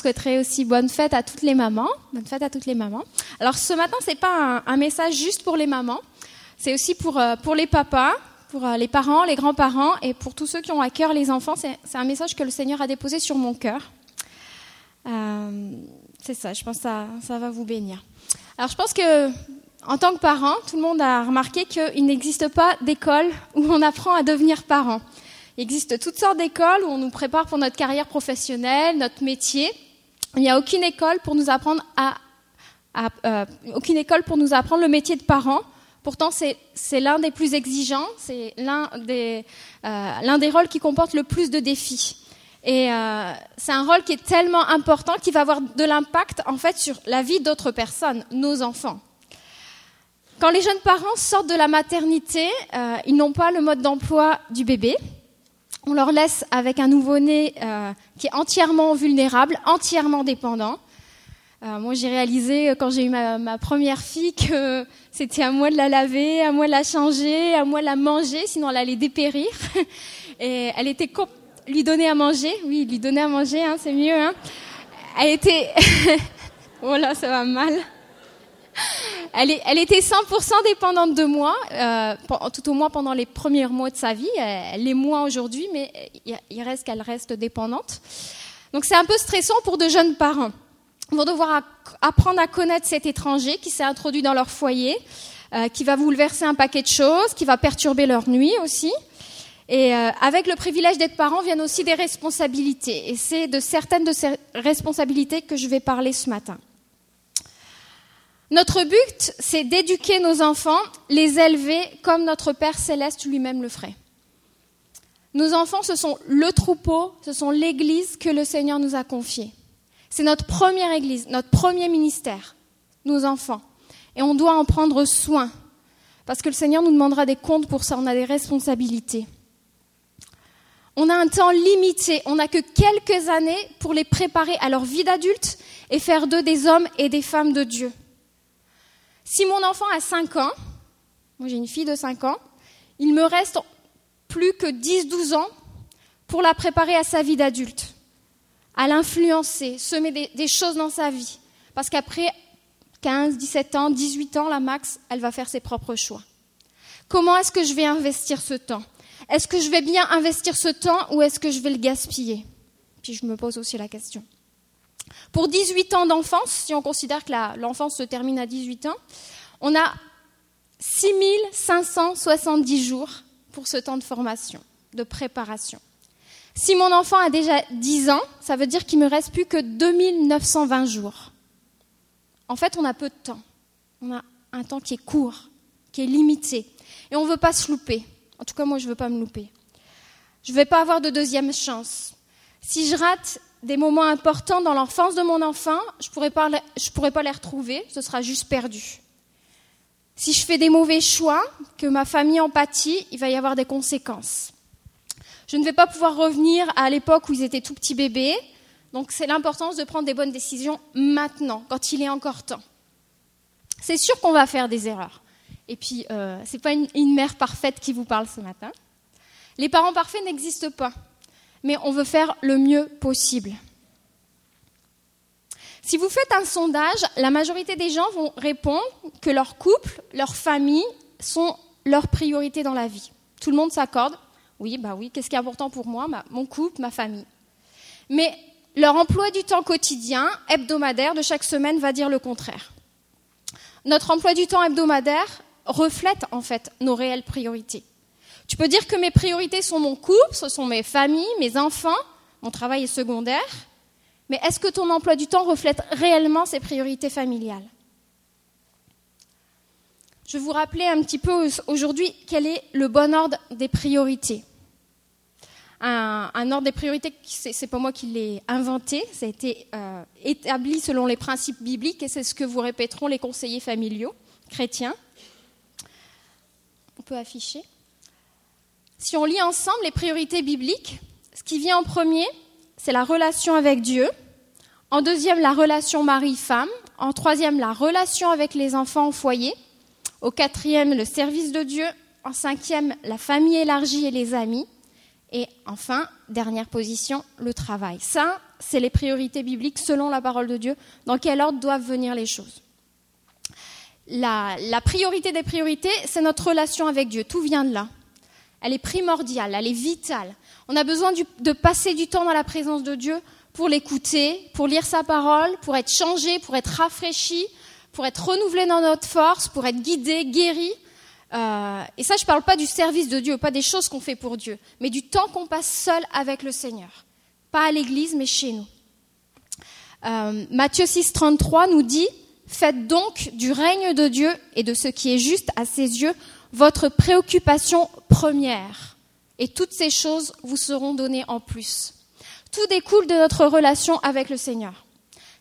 souhaiterais aussi bonne fête à toutes les mamans. Bonne fête à toutes les mamans. Alors ce matin, c'est pas un, message juste pour les mamans, c'est aussi pour, euh, pour les papas, pour euh, les parents, les grands-parents et pour tous ceux qui ont à cœur les enfants. C'est un message que le Seigneur a déposé sur mon cœur. Euh, c'est ça, je pense que ça, ça va vous bénir. Alors je pense que en tant que parent, tout le monde a remarqué qu'il n'existe pas d'école où on apprend à devenir parent. Il existe toutes sortes d'écoles où on nous prépare pour notre carrière professionnelle, notre métier. Il n'y a aucune école pour nous apprendre euh, aucune école pour nous apprendre le métier de parent. Pourtant, c'est l'un des plus exigeants, c'est l'un des, euh, l'un des rôles qui comporte le plus de défis. Et euh, c'est un rôle qui est tellement important qu'il va avoir de l'impact en fait sur la vie d'autres personnes, nos enfants. Quand les jeunes parents sortent de la maternité, ils n'ont pas le mode d'emploi du bébé, on leur laisse avec un nouveau-né euh, qui est entièrement vulnérable, entièrement dépendant. Euh, moi, j'ai réalisé euh, quand j'ai eu ma, première fille que c'était à moi de la laver, à moi de la changer, à moi de la manger, sinon elle allait dépérir. Et elle était lui donner à manger, oui, lui donner à manger, hein, c'est mieux. Hein. Elle était, voilà, ça va mal elle, était 100% dépendante de moi, euh, tout au moins pendant les premiers mois de sa vie. Elle l'est moins aujourd'hui, mais il reste qu'elle reste dépendante. Donc c'est un peu stressant pour de jeunes parents. Ils vont devoir apprendre à connaître cet étranger qui s'est introduit dans leur foyer, euh, qui va bouleverser un paquet de choses, qui va perturber leur nuit aussi. Et euh, avec le privilège d'être parent viennent aussi des responsabilités. Et c'est de certaines de ces responsabilités que je vais parler ce matin. Notre but, c'est d'éduquer nos enfants, les élever comme notre Père céleste lui-même le ferait. Nos enfants, ce sont le troupeau, ce sont l'Église que le Seigneur nous a confiée. C'est notre première Église, notre premier ministère, nos enfants. Et on doit en prendre soin, parce que le Seigneur nous demandera des comptes pour ça, on a des responsabilités. On a un temps limité, on n'a que quelques années pour les préparer à leur vie d'adulte et faire d'eux des hommes et des femmes de Dieu. Si mon enfant a 5 ans, moi j'ai une fille de 5 ans, il me reste plus que 10-12 ans pour la préparer à sa vie d'adulte, à l'influencer, semer des, des, choses dans sa vie. Parce qu'après 15, 17 ans, 18 ans, la max, elle va faire ses propres choix. Comment est-ce que je vais investir ce temps? Est-ce que je vais bien investir ce temps ou est-ce que je vais le gaspiller? Puis je me pose aussi la question. Pour 18 ans d'enfance, si on considère que l'enfance se termine à 18 ans, on a 6570 jours pour ce temps de formation, de préparation. Si mon enfant a déjà 10 ans, ça veut dire qu'il me reste plus que 2920 jours. En fait, on a peu de temps. On a un temps qui est court, qui est limité. Et on ne veut pas se louper. En tout cas, moi, je ne veux pas me louper. Je ne vais pas avoir de deuxième chance. Si je rate des moments importants dans l'enfance de mon enfant, je ne pourrai, pas, les retrouver, ce sera juste perdu. Si je fais des mauvais choix, que ma famille en pâtit, il va y avoir des conséquences. Je ne vais pas pouvoir revenir à l'époque où ils étaient tout petits bébés, donc c'est l'importance de prendre des bonnes décisions maintenant, quand il est encore temps. C'est sûr qu'on va faire des erreurs. Et puis, euh, ce n'est pas une mère parfaite qui vous parle ce matin. Les parents parfaits n'existent pas mais on veut faire le mieux possible. Si vous faites un sondage, la majorité des gens vont répondre que leur couple, leur famille sont leurs priorités dans la vie. Tout le monde s'accorde. Oui, bah oui, qu'est-ce qui est important pour moi? Mon couple, ma famille. Mais leur emploi du temps quotidien, hebdomadaire, de chaque semaine, va dire le contraire. Notre emploi du temps hebdomadaire reflète en fait nos réelles priorités. Tu peux dire que mes priorités sont mon couple, ce sont mes familles, mes enfants, mon travail est secondaire, mais est-ce que ton emploi du temps reflète réellement ces priorités familiales? Je vais vous rappeler un petit peu aujourd'hui quel est le bon ordre des priorités. Un, ordre des priorités, c'est pas moi qui l'ai inventé, ça a été euh, établi selon les principes bibliques et c'est ce que vous répéteront les conseillers familiaux chrétiens. On peut afficher. Si on lit ensemble les priorités bibliques, ce qui vient en premier, c'est la relation avec Dieu. En deuxième, la relation mari-femme. En troisième, la relation avec les enfants au foyer. Au quatrième, le service de Dieu. En cinquième, la famille élargie et les amis. Et enfin, dernière position, le travail. Ça, c'est les priorités bibliques selon la parole de Dieu, dans quel ordre doivent venir les choses? La, priorité des priorités, c'est notre relation avec Dieu. Tout vient de là. Elle est primordiale, elle est vitale. On a besoin de passer du temps dans la présence de Dieu pour l'écouter, pour lire sa parole, pour être changé, pour être rafraîchi, pour être renouvelé dans notre force, pour être guidé, guéri. Euh, et ça, je ne parle pas du service de Dieu, pas des choses qu'on fait pour Dieu, mais du temps qu'on passe seul avec le Seigneur. Pas à l'église, mais chez nous. Euh, Matthieu 6, 33 nous dit, Faites donc du règne de Dieu et de ce qui est juste à ses yeux votre préoccupation première. Et toutes ces choses vous seront données en plus. Tout découle de notre relation avec le Seigneur.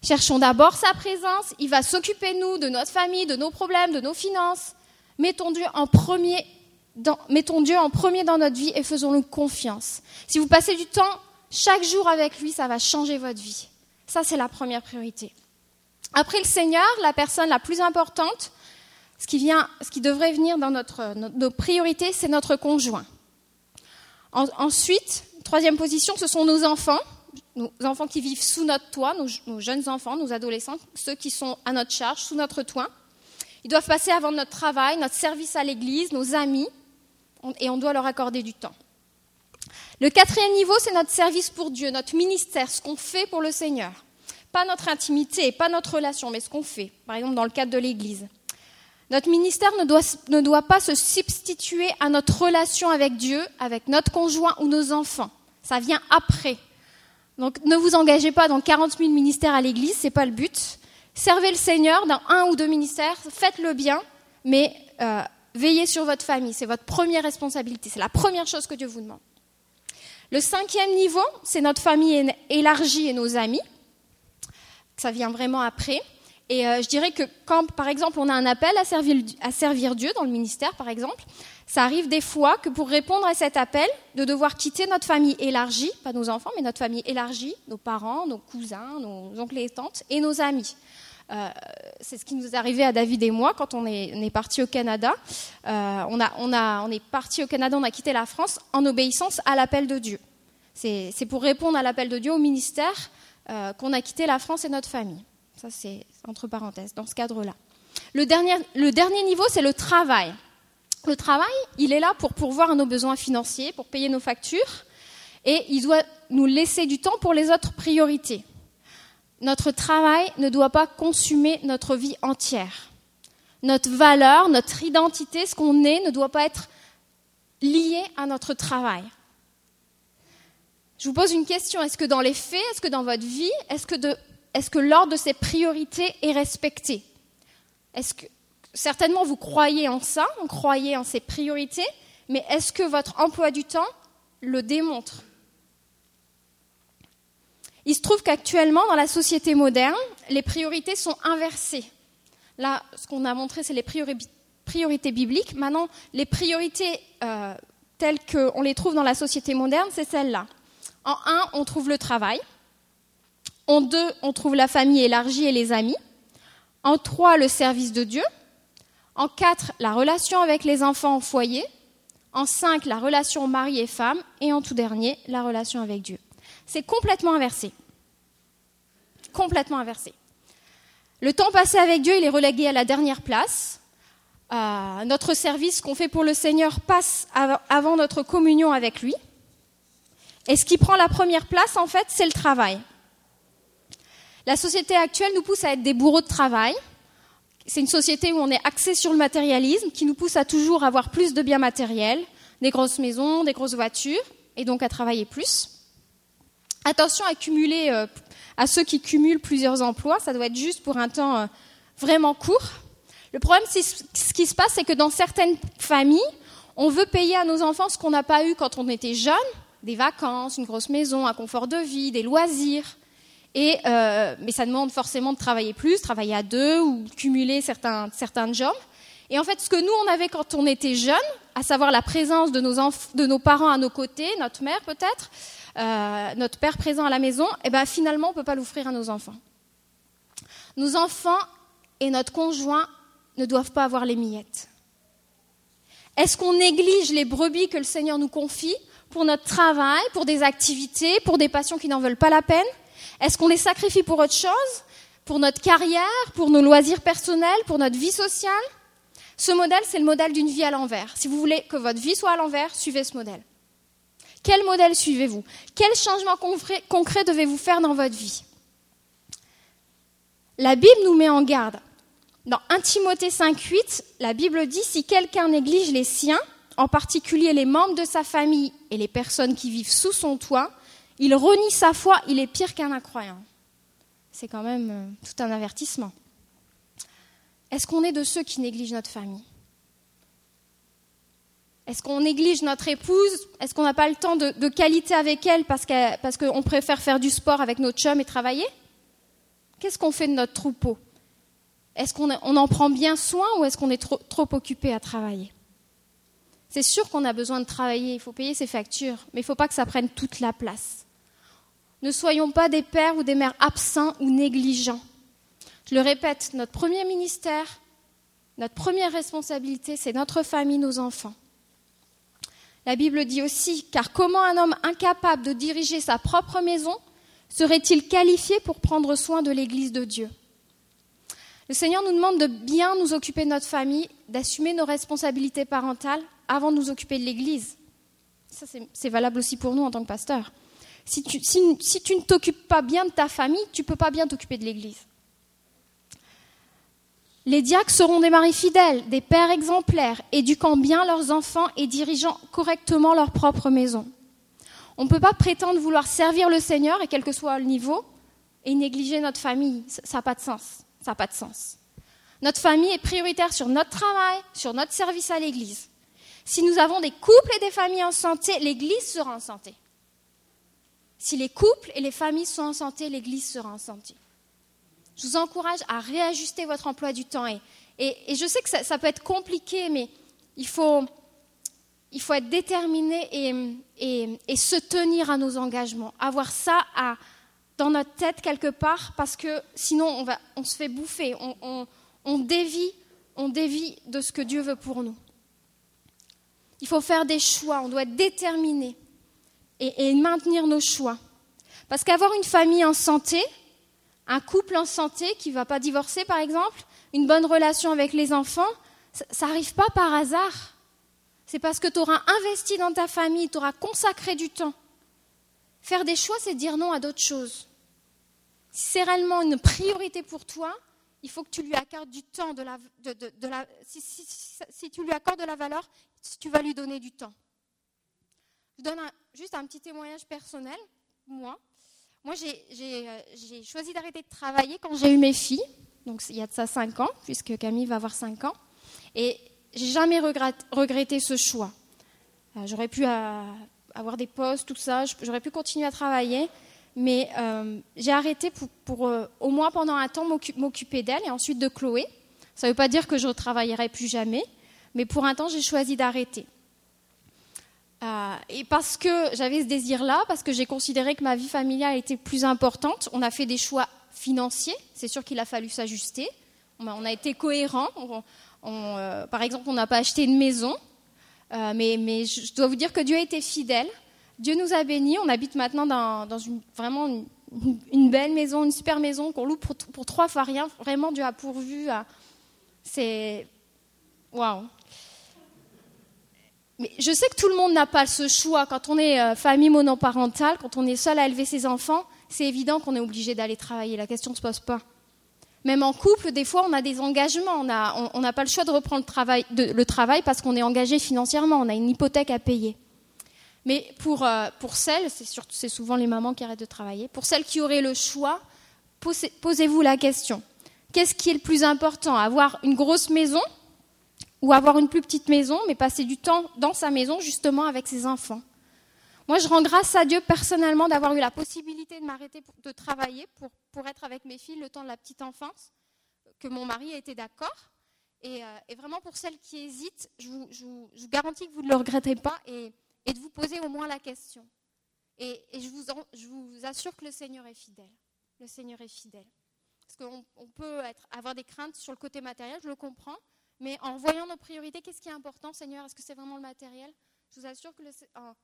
Cherchons d'abord sa présence, il va s'occuper de nous, de notre famille, de nos problèmes, de nos finances. Mettons Dieu en premier dans, mettons Dieu en premier dans notre vie et faisons-nous confiance. Si vous passez du temps chaque jour avec lui, ça va changer votre vie. Ça, c'est la première priorité. Après le Seigneur, la personne la plus importante, ce qui, devrait venir dans notre, nos priorités, c'est notre conjoint. ensuite, troisième position, ce sont nos enfants, nos enfants qui vivent sous notre toit, nos, jeunes enfants, nos adolescents, ceux qui sont à notre charge, sous notre toit. Ils doivent passer avant notre travail, notre service à l'église, nos amis, et on doit leur accorder du temps. Le quatrième niveau, c'est notre service pour Dieu, notre ministère, ce qu'on fait pour le Seigneur. Pas notre intimité, pas notre relation, mais ce qu'on fait, par exemple dans le cadre de l'Église. Notre ministère ne doit, pas se substituer à notre relation avec Dieu, avec notre conjoint ou nos enfants. Ça vient après. Donc ne vous engagez pas dans 40 000 ministères à l'Église, ce n'est pas le but. Servez le Seigneur dans un ou deux ministères, faites-le bien, mais euh, veillez sur votre famille. C'est votre première responsabilité. C'est la première chose que Dieu vous demande. Le cinquième niveau, c'est notre famille élargie et nos amis ça vient vraiment après. Et euh, je dirais que quand, par exemple, on a un appel à servir, Dieu dans le ministère, par exemple, ça arrive des fois que pour répondre à cet appel, de devoir quitter notre famille élargie, pas nos enfants, mais notre famille élargie, nos parents, nos cousins, nos oncles et tantes, et nos amis. Euh, c'est ce qui nous est arrivé à David et moi quand on est, parti au Canada. Euh, on, a, on, a, on est parti au Canada, on a quitté la France en obéissance à l'appel de Dieu. C'est pour répondre à l'appel de Dieu au ministère qu'on a quitté la France et notre famille. Ça, c'est entre parenthèses, dans ce cadre-là. Le dernier, le dernier niveau, c'est le travail. Le travail, il est là pour pourvoir à nos besoins financiers, pour payer nos factures, et il doit nous laisser du temps pour les autres priorités. Notre travail ne doit pas consumer notre vie entière. Notre valeur, notre identité, ce qu'on est, ne doit pas être lié à notre travail. Je vous pose une question. Est-ce que dans les faits, est-ce que dans votre vie, est-ce que, l'ordre de ces priorités est respecté? Est-ce que certainement vous croyez en ça, vous croyez en ces priorités, mais est-ce que votre emploi du temps le démontre? Il se trouve qu'actuellement, dans la société moderne, les priorités sont inversées. Là, ce qu'on a montré, c'est les priorités bibliques. Maintenant, les priorités euh, telles qu'on les trouve dans la société moderne, c'est celles-là. En un, on trouve le travail. En deux, on trouve la famille élargie et les amis. En trois, le service de Dieu. En quatre, la relation avec les enfants au foyer. En cinq, la relation mari et femme. Et en tout dernier, la relation avec Dieu. C'est complètement inversé. Complètement inversé. Le temps passé avec Dieu, il est relégué à la dernière place. Euh, notre service qu'on fait pour le Seigneur passe avant notre communion avec lui. Et ce qui prend la première place, en fait, c'est le travail. La société actuelle nous pousse à être des bourreaux de travail. C'est une société où on est axé sur le matérialisme, qui nous pousse à toujours avoir plus de biens matériels, des grosses maisons, des grosses voitures, et donc à travailler plus. Attention à euh, ceux qui cumulent plusieurs emplois, ça doit être juste pour un temps euh, vraiment court. Le problème, ce qui se passe, c'est que dans certaines familles, on veut payer à nos enfants ce qu'on n'a pas eu quand on était jeune, des vacances, une grosse maison, un confort de vie, des loisirs. Et, euh, mais ça demande forcément de travailler plus, travailler à deux ou cumuler certains, certains jobs. Et en fait, ce que nous, on avait quand on était jeunes, à savoir la présence de nos, de nos parents à nos côtés, notre mère peut-être, euh, notre père présent à la maison, et eh ben, finalement, on ne peut pas l'offrir à nos enfants. Nos enfants et notre conjoint ne doivent pas avoir les miettes. Est-ce qu'on néglige les brebis que le Seigneur nous confie pour notre travail, pour des activités, pour des passions qui n'en veulent pas la peine? Est-ce qu'on les sacrifie pour autre chose? Pour notre carrière? Pour nos loisirs personnels? Pour notre vie sociale? Ce modèle, c'est le modèle d'une vie à l'envers. Si vous voulez que votre vie soit à l'envers, suivez ce modèle. Quel modèle suivez-vous? Quel changement concret devez-vous faire dans votre vie? La Bible nous met en garde. Dans 1 Timothée 5.8, la Bible dit si quelqu'un néglige les siens, en particulier les membres de sa famille et les personnes qui vivent sous son toit, il renie sa foi, il est pire qu'un incroyant. C'est quand même euh, tout un avertissement. Est-ce qu'on est de ceux qui négligent notre famille? Est-ce qu'on néglige notre épouse? Est-ce qu'on n'a pas le temps de, qualité avec elle parce qu'on préfère faire du sport avec notre chum et travailler? Qu'est-ce qu'on fait de notre troupeau? Est-ce qu'on en prend bien soin ou est-ce qu'on est trop, trop occupé à travailler? C'est sûr qu'on a besoin de travailler, il faut payer ses factures, mais il ne faut pas que ça prenne toute la place. Ne soyons pas des pères ou des mères absents ou négligents. Je le répète, notre premier ministère, notre première responsabilité, c'est notre famille, nos enfants. La Bible dit aussi, car comment un homme incapable de diriger sa propre maison serait-il qualifié pour prendre soin de l'Église de Dieu? Le Seigneur nous demande de bien nous occuper de notre famille, d'assumer nos responsabilités parentales avant de nous occuper de l'Église. Ça, c'est valable aussi pour nous en tant que pasteurs. Si tu, ne t'occupes pas bien de ta famille, tu ne peux pas bien t'occuper de l'Église. Les diacres seront des maris fidèles, des pères exemplaires, éduquant bien leurs enfants et dirigeant correctement leur propre maison. On ne peut pas prétendre vouloir servir le Seigneur, et quel que soit le niveau, et négliger notre famille. Ça pas de sens. Ça n'a pas de sens. Notre famille est prioritaire sur notre travail, sur notre service à l'Église. Si nous avons des couples et des familles en santé, l'Église sera en santé. Si les couples et les familles sont en santé, l'Église sera en santé. Je vous encourage à réajuster votre emploi du temps. Et, je sais que ça, peut être compliqué, mais il faut, il faut être déterminé et, se tenir à nos engagements. Avoir ça dans notre tête quelque part, parce que sinon on, se fait bouffer, on, dévie, on dévie de ce que Dieu veut pour nous. Il faut faire des choix, on doit être déterminé et, maintenir nos choix. Parce qu'avoir une famille en santé, un couple en santé qui ne va pas divorcer par exemple, une bonne relation avec les enfants, ça n'arrive pas par hasard. C'est parce que tu auras investi dans ta famille, tu auras consacré du temps. Faire des choix, c'est dire non à d'autres choses. Si c'est réellement une priorité pour toi, il faut que tu lui accordes du temps, si, si, tu lui accordes de la valeur, tu vas lui donner du temps. Je donne juste un petit témoignage personnel. Moi, moi euh, j'ai choisi d'arrêter de travailler quand j'ai eu mes filles. Donc il y a de ça 5 ans, puisque Camille va avoir 5 ans. Et j'ai jamais regretté ce choix. Euh, j'aurais pu euh, avoir des postes, tout ça, j'aurais pu continuer à travailler. Mais j'ai arrêté pour, pour au moins pendant un temps m'occuper d'elle et ensuite de Chloé. Ça ne veut pas dire que je ne travaillerai plus jamais, mais pour un temps, j'ai choisi d'arrêter. Euh, et parce que j'avais ce désir-là, parce que j'ai considéré que ma vie familiale était plus importante, on a fait des choix financiers. C'est sûr qu'il a fallu s'ajuster. On a été cohérents. Euh, par exemple, on n'a pas acheté une maison, euh, mais, je dois vous dire que Dieu a été fidèle. Dieu nous a bénis. On habite maintenant dans, une, vraiment une, belle maison, une super maison qu'on loue pour, pour, trois fois rien. Vraiment, Dieu a pourvu. C'est waouh. Mais je sais que tout le monde n'a pas ce choix. Quand on est euh, famille monoparentale, quand on est seul à élever ses enfants, c'est évident qu'on est obligé d'aller travailler. La question ne se pose pas. Même en couple, des fois, on a des engagements. On n'a pas le choix de reprendre le travail, le travail parce qu'on est engagé financièrement. On a une hypothèque à payer. Mais pour, euh, pour celles, c'est souvent les mamans qui arrêtent de travailler, pour celles qui auraient le choix, posez-vous la question. Qu'est-ce qui est le plus important? Avoir une grosse maison ou avoir une plus petite maison, mais passer du temps dans sa maison justement avec ses enfants. Moi, je rends grâce à Dieu personnellement d'avoir eu la possibilité de m'arrêter de travailler pour, pour être avec mes filles le temps de la petite enfance, que mon mari a été d'accord. Et, euh, vraiment, pour celles qui hésitent, je vous, je, vous, garantis que vous ne le regretterez pas et, et, de vous poser au moins la question. Et, et je, vous je, vous assure que le Seigneur est fidèle. Le Seigneur est fidèle. Parce qu'on on peut être, avoir des craintes sur le côté matériel, je le comprends, mais en voyant nos priorités, qu'est-ce qui est important, Seigneur? Est-ce que c'est vraiment le matériel? Je vous assure que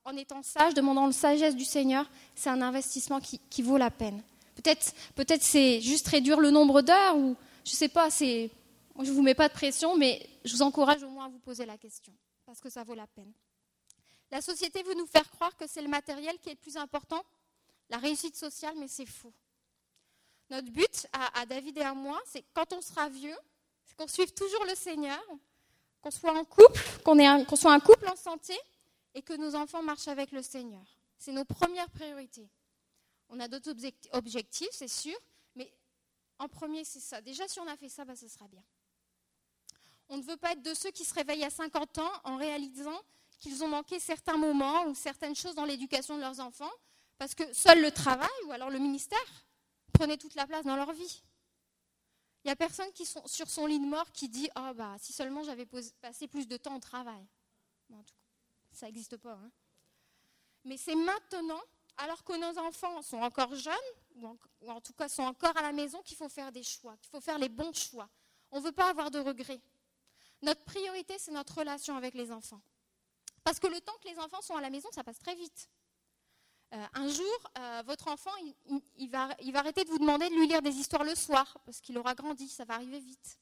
en, étant sage, demandant la sagesse du Seigneur, c'est un investissement qui, vaut la peine. Peut-être, peut-être c'est juste réduire le nombre d'heures ou je sais pas. Je vous mets pas de pression, mais je vous encourage au moins à vous poser la question parce que ça vaut la peine. La société veut nous faire croire que c'est le matériel qui est le plus important, la réussite sociale, mais c'est faux. Notre but à, David et à moi, c'est quand on sera vieux, c'est qu'on suive toujours le Seigneur, qu'on soit en couple, qu'on soit un couple en santé et que nos enfants marchent avec le Seigneur. C'est nos premières priorités. On a d'autres objectifs, c'est sûr, mais en premier, c'est ça. Déjà, si on a fait ça, bah, ce sera bien. On ne veut pas être de ceux qui se réveillent à 50 ans en réalisant qu'ils ont manqué certains moments ou certaines choses dans l'éducation de leurs enfants, parce que seul le travail ou alors le ministère prenait toute la place dans leur vie. Il n'y a personne qui sont sur son lit de mort qui dit oh, bah si seulement j'avais passé plus de temps au travail. en tout cas, ça n'existe pas. Hein. Mais c'est maintenant, alors que nos enfants sont encore jeunes, ou en, ou en tout cas sont encore à la maison, qu'il faut faire des choix, qu'il faut faire les bons choix. On ne veut pas avoir de regrets. Notre priorité, c'est notre relation avec les enfants. Parce que le temps que les enfants sont à la maison, ça passe très vite. Euh, un jour, euh, votre enfant, il, va, arrêter de vous demander de lui lire des histoires le soir, parce qu'il aura grandi, ça va arriver vite.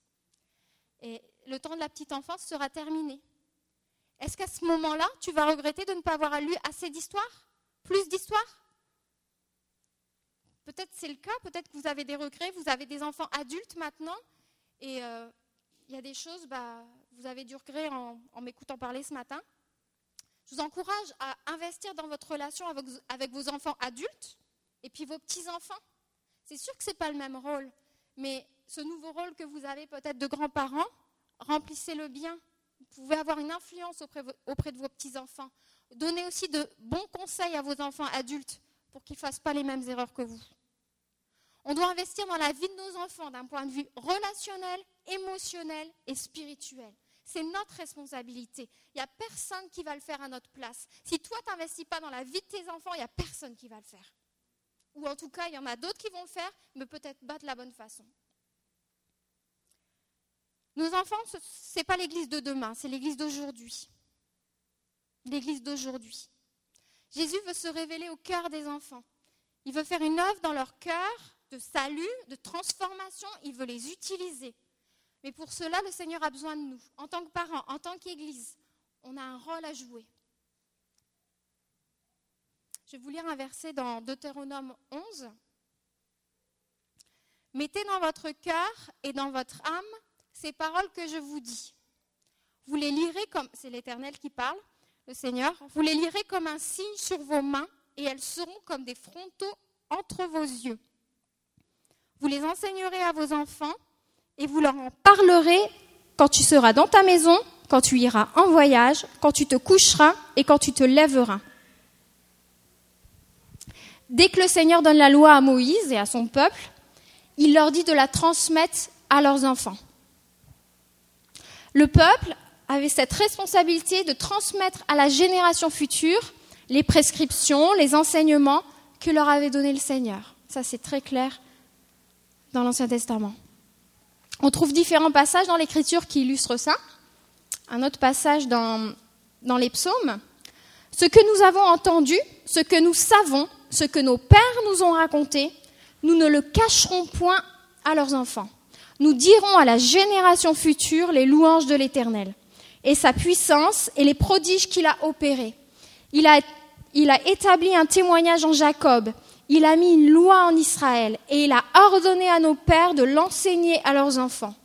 Et le temps de la petite enfance sera terminé. Est-ce qu'à ce, moment-là, tu vas regretter de ne pas avoir lu assez d'histoires? Plus d'histoires? Peut-être c'est le cas, peut-être que vous avez des regrets, vous avez des enfants adultes maintenant, et euh, il y a des choses, bah, vous avez du regret en m'écoutant parler ce matin. Je vous encourage à investir dans votre relation avec, vos enfants adultes et puis vos petits-enfants. C'est sûr que ce n'est pas le même rôle, mais ce nouveau rôle que vous avez peut-être de grands-parents, remplissez-le bien. Vous pouvez avoir une influence auprès, auprès de vos petits-enfants. Donnez aussi de bons conseils à vos enfants adultes pour qu'ils ne fassent pas les mêmes erreurs que vous. On doit investir dans la vie de nos enfants d'un point de vue relationnel, émotionnel et spirituel. C'est notre responsabilité. Il n'y a personne qui va le faire à notre place. Si toi, tu n'investis pas dans la vie de tes enfants, il n'y a personne qui va le faire. Ou en tout cas, il y en a d'autres qui vont le faire, mais peut-être pas de la bonne façon. Nos enfants, ce n'est pas l'église de demain, c'est l'église d'aujourd'hui. L'église d'aujourd'hui. Jésus veut se révéler au cœur des enfants. Il veut faire une œuvre dans leur cœur de salut, de transformation. Il veut les utiliser. Mais pour cela, le Seigneur a besoin de nous. En tant que parents, en tant qu'Église, on a un rôle à jouer. Je vais vous lire un verset dans Deutéronome 11. Mettez dans votre cœur et dans votre âme ces paroles que je vous dis. Vous les lirez comme, c'est l'Éternel qui parle, le Seigneur, vous les lirez comme un signe sur vos mains et elles seront comme des frontaux entre vos yeux. Vous les enseignerez à vos enfants et vous leur en parlerez quand tu seras dans ta maison, quand tu iras en voyage, quand tu te coucheras et quand tu te lèveras. Dès que le Seigneur donne la loi à Moïse et à son peuple, il leur dit de la transmettre à leurs enfants. Le peuple avait cette responsabilité de transmettre à la génération future les prescriptions, les enseignements que leur avait donnés le Seigneur. Ça, c'est très clair dans l'Ancien Testament. On trouve différents passages dans l'Écriture qui illustrent ça. Un autre passage dans, dans les psaumes. Ce que nous avons entendu, ce que nous savons, ce que nos pères nous ont raconté, nous ne le cacherons point à leurs enfants. Nous dirons à la génération future les louanges de l'Éternel et sa puissance et les prodiges qu'il a opérés. Il a, il a établi un témoignage en Jacob il a mis une loi en Israël et il a ordonné à nos pères de l'enseigner à leurs enfants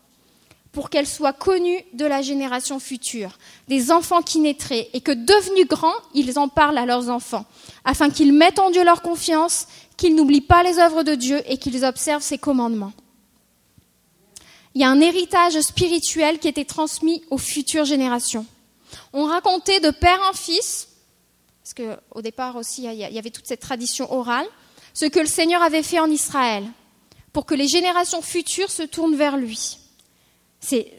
pour qu'elle soit connue de la génération future, des enfants qui naîtraient, et que devenus grands, ils en parlent à leurs enfants, afin qu'ils mettent en Dieu leur confiance, qu'ils n'oublient pas les œuvres de Dieu et qu'ils observent ses commandements. Il y a un héritage spirituel qui était transmis aux futures générations. On racontait de père en fils, parce qu'au départ aussi il y avait toute cette tradition orale, ce que le Seigneur avait fait en Israël, pour que les générations futures se tournent vers lui. C'est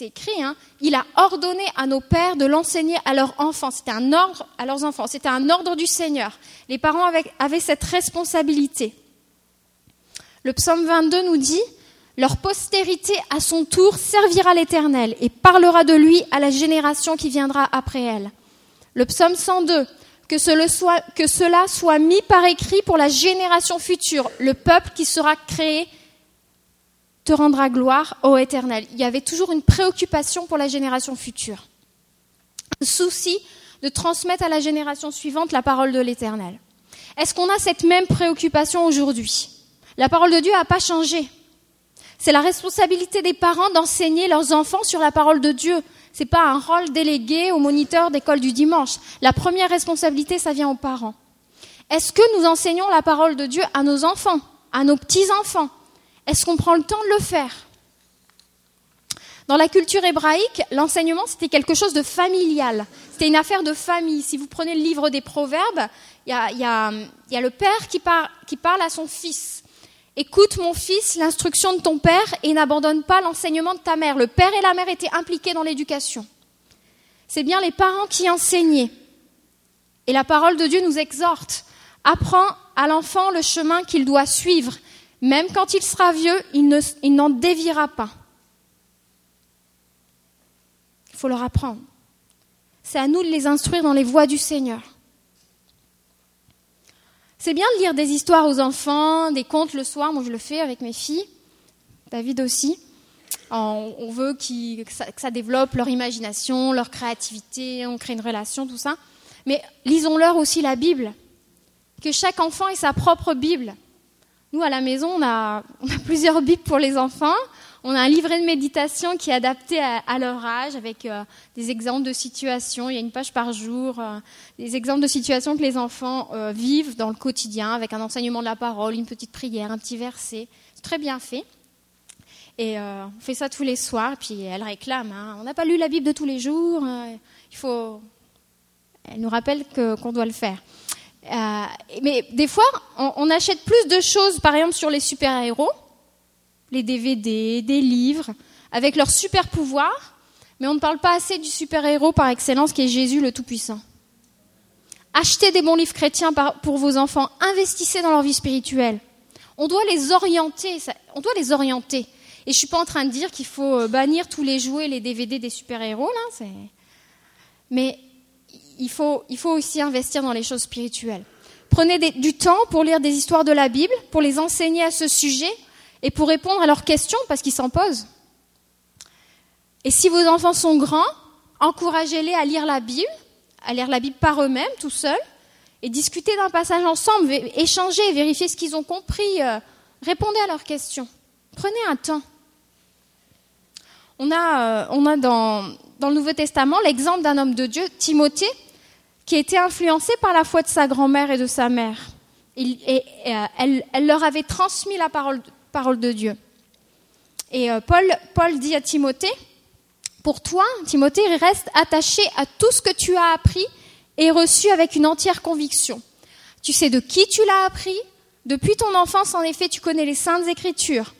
écrit, hein il a ordonné à nos pères de l'enseigner à leurs enfants. C'était un ordre à leurs enfants. C'était un ordre du Seigneur. Les parents avaient, avaient cette responsabilité. Le psaume 22 nous dit Leur postérité, à son tour, servira l'Éternel et parlera de lui à la génération qui viendra après elle. Le psaume 102 que, cela soit mis par écrit pour la génération future. Le peuple qui sera créé te rendra gloire, ô Éternel. Il y avait toujours une préoccupation pour la génération future. Un souci de transmettre à la génération suivante la parole de l'Éternel. Est-ce qu'on a cette même préoccupation aujourd'hui? La parole de Dieu n'a pas changé. C'est la responsabilité des parents d'enseigner leurs enfants sur la parole de Dieu. Ce n'est pas un rôle délégué au moniteur d'école du dimanche. La première responsabilité, ça vient aux parents. Est-ce que nous enseignons la parole de Dieu à nos enfants, à nos petits-enfants? Est-ce qu'on prend le temps de le faire? Dans la culture hébraïque, l'enseignement, c'était quelque chose de familial. C'était une affaire de famille. Si vous prenez le livre des Proverbes, il y a, le père qui, qui parle à son fils. Écoute mon fils l'instruction de ton père et n'abandonne pas l'enseignement de ta mère. Le père et la mère étaient impliqués dans l'éducation. C'est bien les parents qui enseignaient. Et la parole de Dieu nous exhorte. Apprends à l'enfant le chemin qu'il doit suivre même quand il sera vieux, il n'en déviera pas. Il faut leur apprendre. C'est à nous de les instruire dans les voies du Seigneur. C'est bien de lire des histoires aux enfants, des contes le soir. Moi, je le fais avec mes filles. David aussi. On veut que ça développe leur imagination, leur créativité, on crée une relation, tout ça. Mais lisons-leur aussi la Bible. Que chaque enfant ait sa propre Bible. Nous, à la maison, on a, plusieurs bibles pour les enfants. On a un livret de méditation qui est adapté à, leur âge avec euh, des exemples de situations. Il y a une page par jour, euh, des exemples de situations que les enfants euh, vivent dans le quotidien avec un enseignement de la parole, une petite prière, un petit verset. C'est très bien fait. Et on fait ça tous les soirs. Puis elle réclame hein. on n'a pas lu la Bible de tous les jours. il faut. Elle nous rappelle qu'on doit le faire. Mais des fois, on, achète plus de choses, par exemple sur les super-héros, les DVD, des livres, avec leurs super pouvoirs, mais on ne parle pas assez du super-héros par excellence qui est Jésus le Tout-Puissant. Achetez des bons livres chrétiens pour vos enfants, investissez dans leur vie spirituelle. On doit les orienter, on doit les orienter. Et je suis pas en train de dire qu'il faut euh, bannir tous les jouets, les DVD des super-héros, là. Mais il faut, aussi investir dans les choses spirituelles. Prenez du temps pour lire des histoires de la Bible, pour les enseigner à ce sujet et pour répondre à leurs questions parce qu'ils s'en posent. Et si vos enfants sont grands, encouragez-les à lire la Bible, à lire la Bible par eux-mêmes, tout seuls, et discuter d'un passage ensemble, échanger, vérifier ce qu'ils ont compris, euh, répondez à leurs questions. Prenez un temps. On a, euh, on a dans, le Nouveau Testament l'exemple d'un homme de Dieu, Timothée, qui était influencé par la foi de sa grand-mère et de sa mère. et, euh, elle, leur avait transmis la parole, parole de Dieu. Et euh, Paul, Paul dit à Timothée, pour toi, Timothée, reste attaché à tout ce que tu as appris et reçu avec une entière conviction. Tu sais de qui tu l'as appris. Depuis ton enfance, en effet, tu connais les saintes écritures.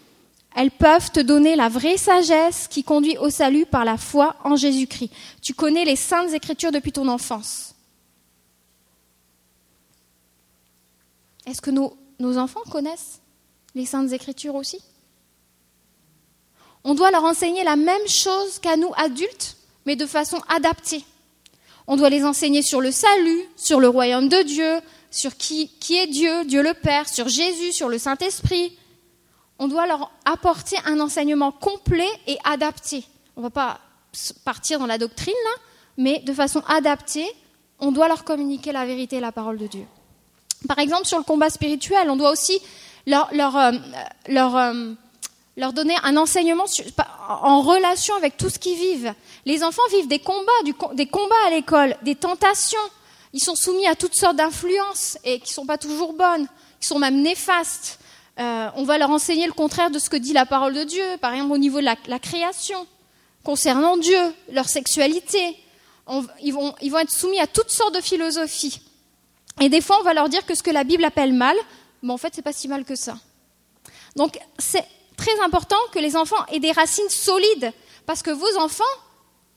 Elles peuvent te donner la vraie sagesse qui conduit au salut par la foi en Jésus-Christ. Tu connais les saintes écritures depuis ton enfance. Est-ce que nos, enfants connaissent les saintes écritures aussi On doit leur enseigner la même chose qu'à nous adultes, mais de façon adaptée. On doit les enseigner sur le salut, sur le royaume de Dieu, sur qui, qui est Dieu, Dieu le Père, sur Jésus, sur le Saint-Esprit, on doit leur apporter un enseignement complet et adapté. On ne va pas partir dans la doctrine, là, mais de façon adaptée, on doit leur communiquer la vérité et la parole de Dieu. Par exemple, sur le combat spirituel, on doit aussi leur, leur, euh, euh, leur, donner un enseignement en relation avec tout ce qu'ils vivent. Les enfants vivent des combats, des combats à l'école, des tentations. Ils sont soumis à toutes sortes d'influences et qui ne sont pas toujours bonnes, qui sont même néfastes. Euh, on va leur enseigner le contraire de ce que dit la parole de Dieu, par exemple au niveau de la, création, concernant Dieu, leur sexualité. ils, vont, être soumis à toutes sortes de philosophies. Et des fois, on va leur dire que ce que la Bible appelle mal, mais en fait, c'est pas si mal que ça. Donc, c'est très important que les enfants aient des racines solides, parce que vos enfants,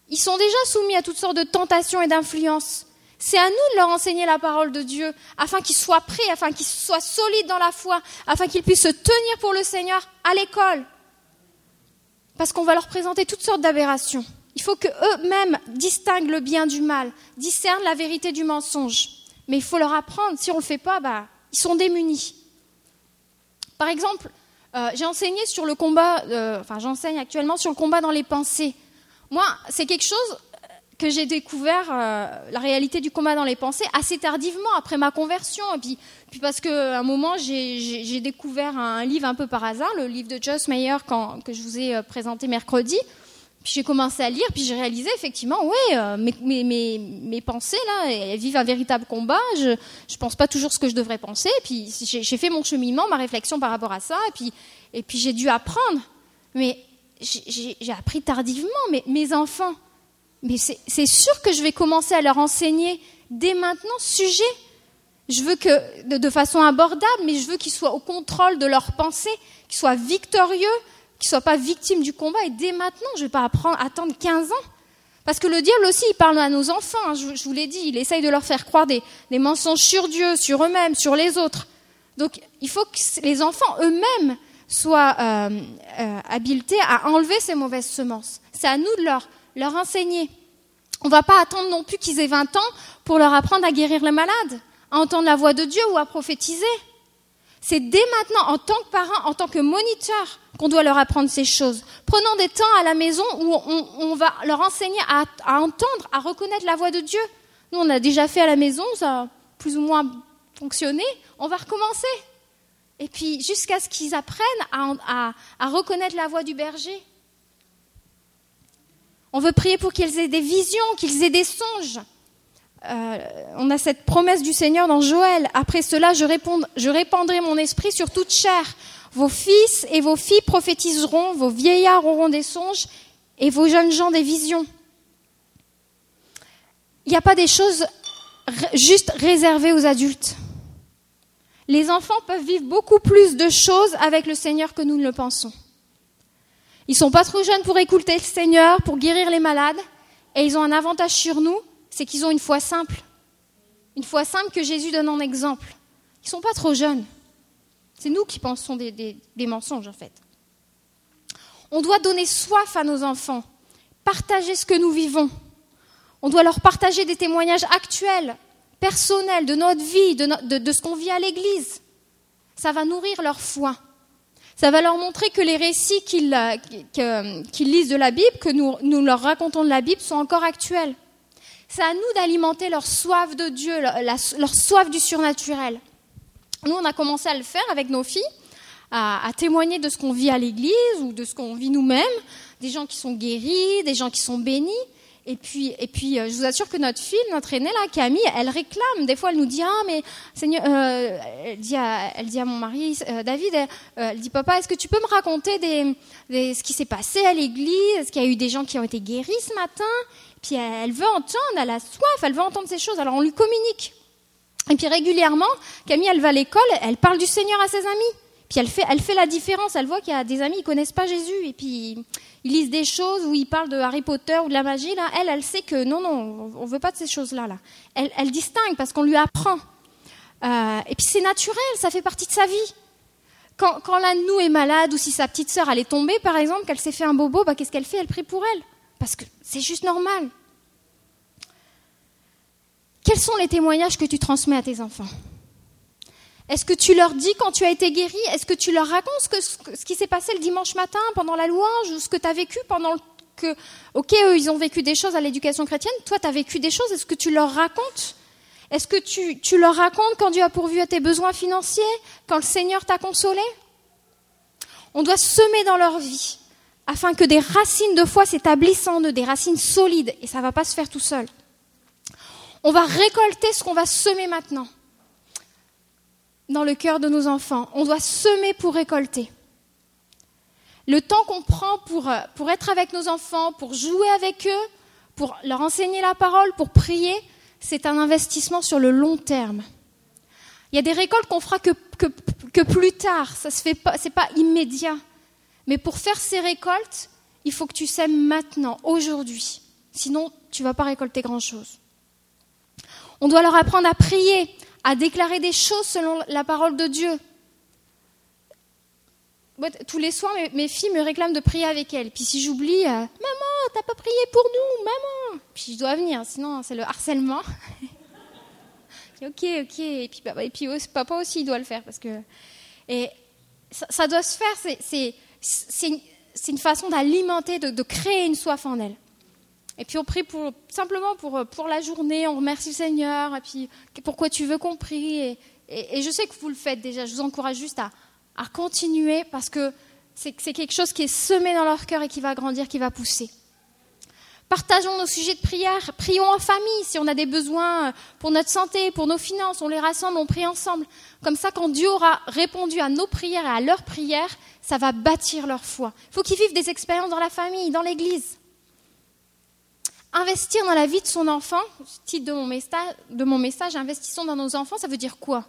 ils sont déjà soumis à toutes sortes de tentations et d'influences. C'est à nous de leur enseigner la parole de Dieu, afin qu'ils soient prêts, afin qu'ils soient solides dans la foi, afin qu'ils puissent se tenir pour le Seigneur à l'école. Parce qu'on va leur présenter toutes sortes d'aberrations. Il faut qu'eux-mêmes distinguent le bien du mal, discernent la vérité du mensonge. mais il faut leur apprendre. Si on ne le fait pas, bah, sont démunis. Par exemple, euh, j'ai enseigné sur le combat, euh, enfin j'enseigne actuellement sur le combat dans les pensées. Moi, c'est quelque chose que j'ai découvert euh, la réalité du combat dans les pensées assez tardivement après ma conversion et puis, puis parce qu'à un moment j'ai découvert un livre un peu par hasard le livre de Joss Meyer quand, que je vous ai présenté mercredi puis j'ai commencé à lire, puis j'ai réalisé effectivement, oui, euh, mes, mes, mes, pensées, là, elles vivent un véritable combat. Je ne pense pas toujours ce que je devrais penser. Puis j'ai fait mon cheminement, ma réflexion par rapport à ça. Et puis, et puis j'ai dû apprendre. Mais j'ai appris tardivement. Mais mes enfants, mais c'est sûr que je vais commencer à leur enseigner dès maintenant ce sujet. Je veux que, de, de façon abordable, mais je veux qu'ils soient au contrôle de leurs pensées, qu'ils soient victorieux, qu'ils ne soient pas victimes du combat. Et dès maintenant, je ne vais pas attendre 15 ans. Parce que le diable aussi, il parle à nos enfants. Hein, je, vous l'ai dit, il essaye de leur faire croire des, mensonges sur Dieu, sur eux-mêmes, sur les autres. Donc, il faut que les enfants eux-mêmes soient euh, euh, habilités à enlever ces mauvaises semences. C'est à nous de leur, leur enseigner. On ne va pas attendre non plus qu'ils aient 20 ans pour leur apprendre à guérir les malades, à entendre la voix de Dieu ou à prophétiser. C'est dès maintenant, en tant que parent, en tant que moniteur, qu'on doit leur apprendre ces choses. Prenons des temps à la maison où on, va leur enseigner à, entendre, à reconnaître la voix de Dieu. Nous, on a déjà fait à la maison, ça a plus ou moins fonctionné. On va recommencer. Et puis, jusqu'à ce qu'ils apprennent à, à reconnaître la voix du berger. On veut prier pour qu'ils aient des visions, qu'ils aient des songes. Euh, on a cette promesse du Seigneur dans Joël. Après cela, je, je répandrai mon esprit sur toute chair. Vos fils et vos filles prophétiseront, vos vieillards auront des songes et vos jeunes gens des visions. Il n'y a pas des choses juste réservées aux adultes. Les enfants peuvent vivre beaucoup plus de choses avec le Seigneur que nous ne le pensons. Ils sont pas trop jeunes pour écouter le Seigneur, pour guérir les malades, et ils ont un avantage sur nous, c'est qu'ils ont une foi simple. Une foi simple que Jésus donne en exemple. Ils ne sont pas trop jeunes. C'est nous qui pensons des, mensonges, en fait. On doit donner soif à nos enfants, partager ce que nous vivons. On doit leur partager des témoignages actuels, personnels, de notre vie, de, ce qu'on vit à l'église. Ça va nourrir leur foi. Ça va leur montrer que les récits qu'ils lisent de la Bible, que nous leur racontons de la Bible, sont encore actuels. C'est à nous d'alimenter leur soif de Dieu, leur, soif du surnaturel. Nous, on a commencé à le faire avec nos filles, à, témoigner de ce qu'on vit à l'église ou de ce qu'on vit nous-mêmes, des gens qui sont guéris, des gens qui sont bénis. Et puis, et puis, euh, je vous assure que notre fille, notre aînée là, Camille, elle réclame. Des fois, elle nous dit ah mais Seigneur, euh, elle dit à, elle mon mari euh, David, elle, dit papa, est-ce que tu peux me raconter ce qui s'est passé à l'église? Est-ce qu'il y a eu des gens qui ont été guéris ce matin? Puis elle veut entendre, elle a soif, elle veut entendre ces choses. Alors on lui communique. Et puis régulièrement, Camille, elle va à l'école, elle parle du Seigneur à ses amis. Elle fait, elle fait la différence. Elle voit qu'il y a des amis, ils connaissent pas Jésus. Et puis ils lisent des choses où ils parlent de Harry Potter ou de la magie. Là, elle, elle sait que non, non, on veut pas de ces choses-là. Là. Elle, elle distingue parce qu'on lui apprend. Euh, et puis c'est naturel, ça fait partie de sa vie. Quand, quand l'un de nous est malade ou si sa petite sœur allait tomber, par exemple, qu'elle s'est fait un bobo, bah, qu'est-ce qu'elle fait? Elle prie pour elle. Parce que c'est juste normal. Quels sont les témoignages que tu transmets à tes enfants? Est-ce que tu leur dis quand tu as été guéri? Est-ce que tu leur racontes ce, qui s'est passé le dimanche matin pendant la louange ou ce que tu as vécu pendant que... Ok, eux, ils ont vécu des choses à l'éducation chrétienne. Toi, tu as vécu des choses. Est-ce que tu leur racontes? Est-ce que tu, tu leur racontes quand Dieu a pourvu à tes besoins financiers Quand le Seigneur t'a consolé? On doit semer dans leur vie afin que des racines de foi s'établissent en eux, des racines solides, et ça ne va pas se faire tout seul. On va récolter ce qu'on va semer maintenant dans le cœur de nos enfants. On doit semer pour récolter. Le temps qu'on prend pour, euh, pour être avec nos enfants, pour jouer avec eux, pour leur enseigner la parole, pour prier, c'est un investissement sur le long terme. Il y a des récoltes qu'on fera que, plus tard, se fait pas, immédiat. Mais pour faire ces récoltes, il faut que tu sèmes maintenant, aujourd'hui. Sinon, tu ne vas pas récolter grand-chose. On doit leur apprendre à prier, à déclarer des choses selon la parole de Dieu. Tous les soirs, mes, filles me réclament de prier avec elles. Puis si j'oublie, euh, maman, t'as pas prié pour nous, maman. Puis je dois venir, sinon c'est le harcèlement. Ok, ok. Et puis, papa aussi, il doit le faire. Parce que, et ça, doit se faire. C'est une, une, façon d'alimenter, de, créer une soif en elle. Et puis on prie pour, simplement pour, pour la journée, on remercie le Seigneur, et puis pourquoi tu veux qu'on prie. Et, je sais que vous le faites déjà, je vous encourage juste à, à continuer parce que c'est quelque chose qui est semé dans leur cœur et qui va grandir, qui va pousser. Partageons nos sujets de prière, prions en famille si on a des besoins pour notre santé, pour nos finances, on les rassemble, on prie ensemble. Comme ça, quand Dieu aura répondu à nos prières et à leurs prières, ça va bâtir leur foi. Il faut qu'ils vivent des expériences dans la famille, dans l'Église. Investir dans la vie de son enfant, titre de mon message, investissons dans nos enfants, ça veut dire quoi?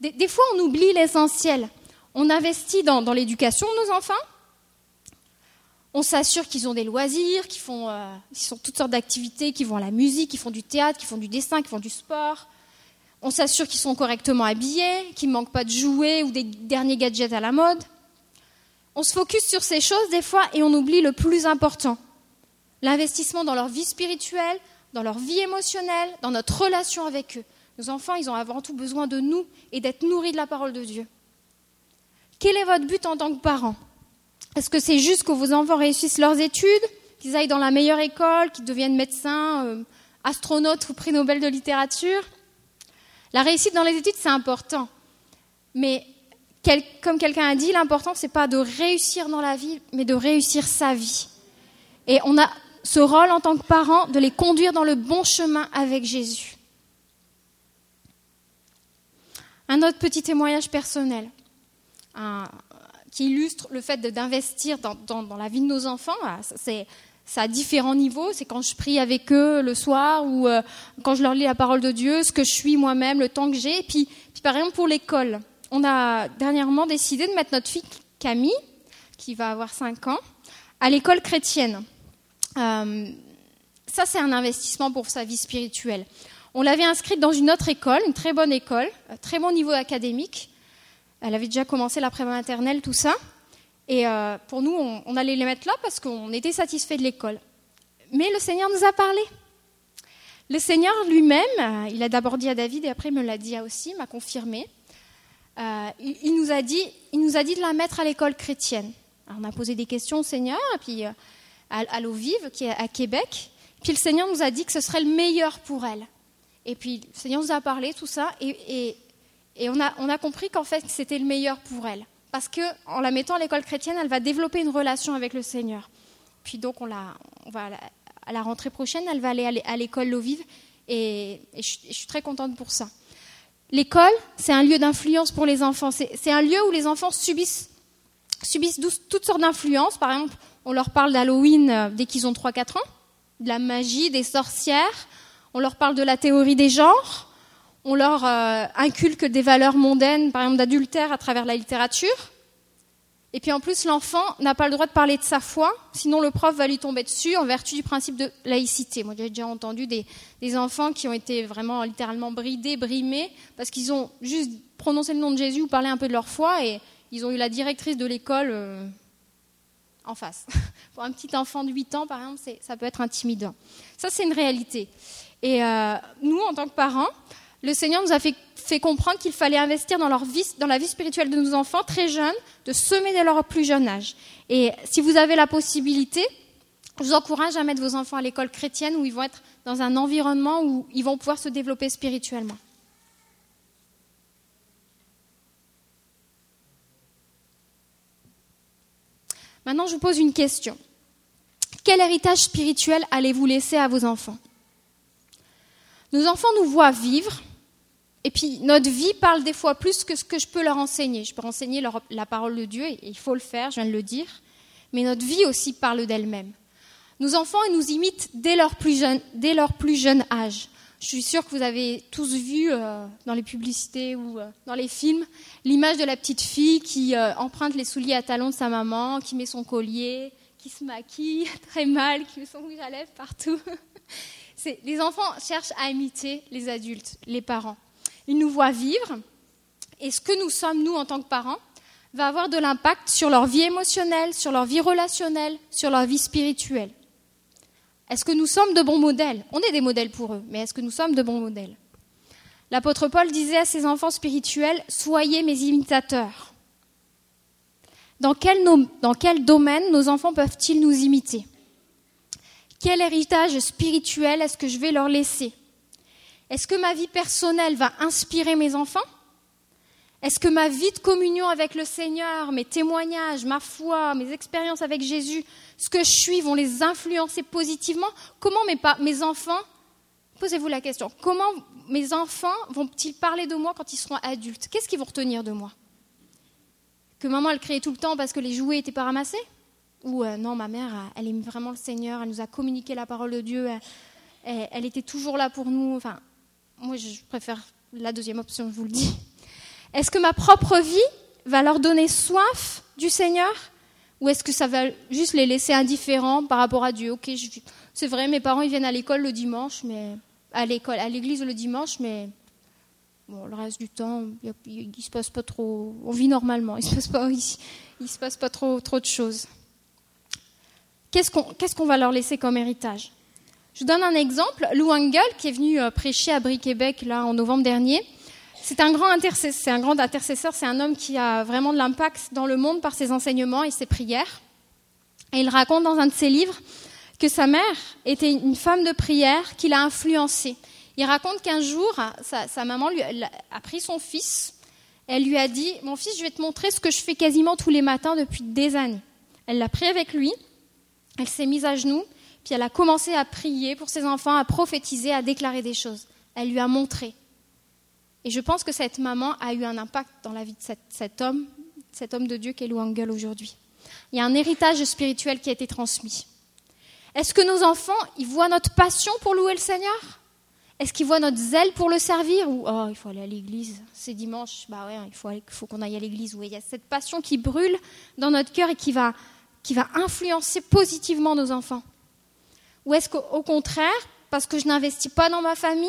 Des, fois, on oublie l'essentiel. On investit dans, l'éducation de nos enfants, on s'assure qu'ils ont des loisirs, qu'ils font, euh, toutes sortes d'activités, qu'ils vont à la musique, qu'ils font du théâtre, qu'ils font du dessin, qu'ils font du sport. On s'assure qu'ils sont correctement habillés, qu'ils ne manquent pas de jouets ou des derniers gadgets à la mode. On se focus sur ces choses des fois et on oublie le plus important. L'investissement dans leur vie spirituelle, dans leur vie émotionnelle, dans notre relation avec eux. Nos enfants, ils ont avant tout besoin de nous et d'être nourris de la parole de Dieu. Quel est votre but en tant que parent? Est-ce que c'est juste que vos enfants réussissent leurs études, qu'ils aillent dans la meilleure école, qu'ils deviennent médecins, euh, astronautes ou prix Nobel de littérature? La réussite dans les études, c'est important. Mais comme quelqu'un a dit, l'important, ce n'est pas de réussir dans la vie, mais de réussir sa vie. Et on a ce rôle en tant que parent de les conduire dans le bon chemin avec Jésus. Un autre petit témoignage personnel. Qui illustre le fait d'investir dans, la vie de nos enfants. Ah, c'est à différents niveaux. C'est quand je prie avec eux le soir ou euh, quand je leur lis la parole de Dieu, ce que je suis moi-même, le temps que j'ai. Et puis, puis, par exemple, pour l'école, on a dernièrement décidé de mettre notre fille Camille, qui va avoir 5 ans, à l'école chrétienne. Euh, ça, c'est un investissement pour sa vie spirituelle. On l'avait inscrite dans une autre école, une très bonne école, très bon niveau académique. Elle avait déjà commencé la maternelle, tout ça. Et euh, pour nous, on, allait les mettre là parce qu'on était satisfait de l'école. Mais le Seigneur nous a parlé. Le Seigneur lui-même, euh, il a d'abord dit à David et après il me l'a dit aussi, m'a confirmé. Euh, il, nous a dit, il nous a dit de la mettre à l'école chrétienne. on a posé des questions au Seigneur, et puis à, l'eau vive, qui est à Québec. Puis le Seigneur nous a dit que ce serait le meilleur pour elle. Et puis le Seigneur nous a parlé, tout ça, et et on a, compris qu'en fait, c'était le meilleur pour elle. Parce qu'en la mettant à l'école chrétienne, elle va développer une relation avec le Seigneur. Puis donc, on, la, va, à la rentrée prochaine, elle va aller à l'école L'eau vive. Et, je, suis très contente pour ça. L'école, c'est un lieu d'influence pour les enfants. C'est un lieu où les enfants subissent, subissent toutes sortes d'influences. Par exemple, on leur parle d'Halloween euh, dès qu'ils ont 3-4 ans, de la magie, des sorcières. On leur parle de la théorie des genres on leur euh, inculque des valeurs mondaines, par exemple d'adultère à travers la littérature. Et puis en plus, l'enfant n'a pas le droit de parler de sa foi, sinon le prof va lui tomber dessus en vertu du principe de laïcité. Moi, j'ai déjà entendu des, enfants qui ont été vraiment littéralement bridés, brimés, parce qu'ils ont juste prononcé le nom de Jésus ou parlé un peu de leur foi, et ils ont eu la directrice de l'école euh, en face. Pour un petit enfant de 8 ans, par exemple, ça peut être intimidant. Ça, c'est une réalité. Et euh, nous, en tant que parents, le Seigneur nous a fait, comprendre qu'il fallait investir dans, leur dans la vie spirituelle de nos enfants très jeunes, de semer dès leur plus jeune âge. Et si vous avez la possibilité, je vous encourage à mettre vos enfants à l'école chrétienne où ils vont être dans un environnement où ils vont pouvoir se développer spirituellement. Maintenant, je vous pose une question. Quel héritage spirituel allez-vous laisser à vos enfants? Nos enfants nous voient vivre, et puis notre vie parle des fois plus que ce que je peux leur enseigner. Je peux enseigner la parole de Dieu, et il faut le faire, je viens de le dire, mais notre vie aussi parle d'elle-même. Nos enfants nous imitent dès leur plus jeune âge. Je suis sûre que vous avez tous vu euh, dans les publicités ou euh, dans les films l'image de la petite fille qui euh, emprunte les souliers à talons de sa maman, qui met son collier, qui se maquille très mal, qui met son rouge à partout. les enfants cherchent à imiter les adultes, les parents. Ils nous voient vivre, et ce que nous sommes, nous, en tant que parents, va avoir de l'impact sur leur vie émotionnelle, sur leur vie relationnelle, sur leur vie spirituelle. Est-ce que nous sommes de bons modèles? On est des modèles pour eux, mais est-ce que nous sommes de bons modèles? L'apôtre Paul disait à ses enfants spirituels, Soyez mes imitateurs. Dans quel, domaine nos enfants peuvent-ils nous imiter? Quel héritage spirituel est-ce que je vais leur laisser? Est-ce que ma vie personnelle va inspirer mes enfants? Est-ce que ma vie de communion avec le Seigneur, mes témoignages, ma foi, mes expériences avec Jésus, ce que je suis vont les influencer positivement? Comment mes, enfants Posez-vous la question. Comment mes enfants vont-ils parler de moi quand ils seront adultes? Qu'est-ce qu'ils vont retenir de moi? Que maman, elle criait tout le temps parce que les jouets n'étaient pas ramassés? Ou euh, non, ma mère, elle aime vraiment le Seigneur, elle nous a communiqué la parole de Dieu, elle, était toujours là pour nous. Enfin, moi, je préfère la deuxième option, je vous le dis. Est-ce que ma propre vie va leur donner soif du Seigneur? Ou est-ce que ça va juste les laisser indifférents par rapport à Dieu? Ok, c'est vrai, mes parents ils viennent à l'école le dimanche, mais à l'école, à l'église le dimanche, mais bon, le reste du temps, il, se passe pas trop. On vit normalement, il se passe pas, il, se passe pas trop, de choses. Qu'est-ce qu'on, qu'est-ce qu'on va leur laisser comme héritage? Je vous donne un exemple. Lou Engel, qui est venu euh, prêcher à Brie-Québec là en novembre dernier, c'est un grand intercesseur. C'est un grand intercesseur. C'est un homme qui a vraiment de l'impact dans le monde par ses enseignements et ses prières. Et il raconte dans un de ses livres que sa mère était une femme de prière qui l'a influencée. Il raconte qu'un jour, sa, maman lui a, pris son fils, elle lui a dit, mon fils, je vais te montrer ce que je fais quasiment tous les matins depuis des années. Elle l'a pris avec lui, elle s'est mise à genoux, puis elle a commencé à prier pour ses enfants, à prophétiser, à déclarer des choses. Elle lui a montré. Et je pense que cette maman a eu un impact dans la vie de cet, homme, cet homme de Dieu qui est Louangel aujourd'hui. Il y a un héritage spirituel qui a été transmis. Est-ce que nos enfants, ils voient notre passion pour louer le Seigneur? Est-ce qu'ils voient notre zèle pour le servir? Ou, oh, il faut aller à l'église, c'est dimanche, bah ouais, il faut, qu'on aille à l'église. Oui, il y a cette passion qui brûle dans notre cœur et qui va influencer positivement nos enfants. Ou est-ce qu'au contraire, parce que je n'investis pas dans ma famille,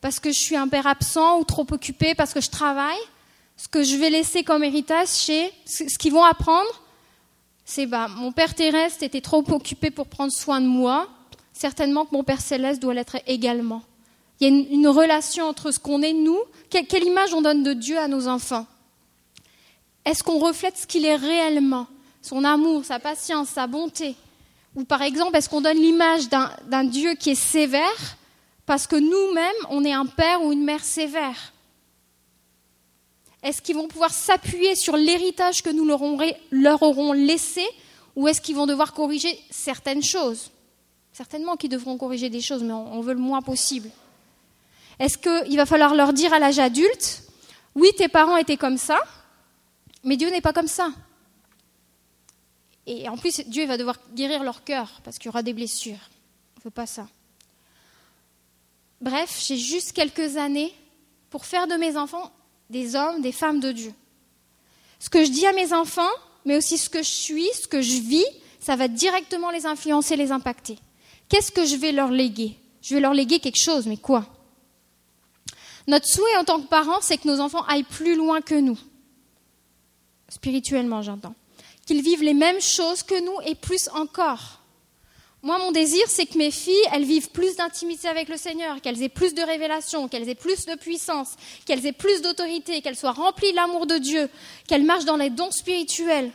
parce que je suis un père absent ou trop occupé, parce que je travaille, ce que je vais laisser comme héritage chez ce qu'ils vont apprendre, c'est bah, mon Père terrestre était trop occupé pour prendre soin de moi, certainement que mon Père céleste doit l'être également. Il y a une, relation entre ce qu'on est, nous, quelle, image on donne de Dieu à nos enfants? Est-ce qu'on reflète ce qu'il est réellement? Son amour, sa patience, sa bonté? Ou par exemple, est-ce qu'on donne l'image d'un Dieu qui est sévère parce que nous-mêmes, on est un père ou une mère sévère est-ce qu'ils vont pouvoir s'appuyer sur l'héritage que nous leur, aurons laissé ou est-ce qu'ils vont devoir corriger certaines choses? Certainement qu'ils devront corriger des choses, mais on, veut le moins possible. Est-ce qu'il va falloir leur dire à l'âge adulte, oui, tes parents étaient comme ça, mais Dieu n'est pas comme ça Et en plus, Dieu va devoir guérir leur cœur parce qu'il y aura des blessures. On ne veut pas ça. Bref, j'ai juste quelques années pour faire de mes enfants des hommes, des femmes de Dieu. Ce que je dis à mes enfants, mais aussi ce que je suis, ce que je vis, ça va directement les influencer, les impacter. Qu'est-ce que je vais leur léguer? Je vais leur léguer quelque chose, mais quoi? Notre souhait en tant que parents, c'est que nos enfants aillent plus loin que nous. Spirituellement, j'entends. Qu'ils vivent les mêmes choses que nous et plus encore. Moi, mon désir, c'est que mes filles, elles vivent plus d'intimité avec le Seigneur, qu'elles aient plus de révélation, qu'elles aient plus de puissance, qu'elles aient plus d'autorité, qu'elles soient remplies de l'amour de Dieu, qu'elles marchent dans les dons spirituels.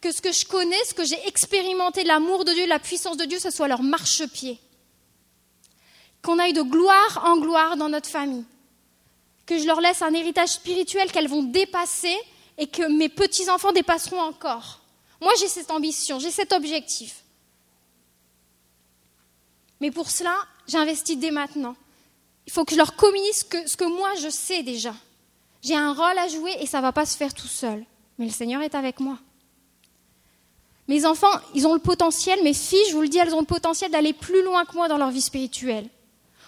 Que ce que je connais, ce que j'ai expérimenté, l'amour de Dieu, la puissance de Dieu, ce soit leur marchepied. Qu'on aille de gloire en gloire dans notre famille. Que je leur laisse un héritage spirituel qu'elles vont dépasser et que mes petits-enfants dépasseront encore. Moi, j'ai cette ambition, j'ai cet objectif. Mais pour cela, j'investis dès maintenant. Il faut que je leur communique ce que, moi je sais déjà. J'ai un rôle à jouer et ça ne va pas se faire tout seul. Mais le Seigneur est avec moi. Mes enfants, ils ont le potentiel, mes filles, je vous le dis, elles ont le potentiel d'aller plus loin que moi dans leur vie spirituelle.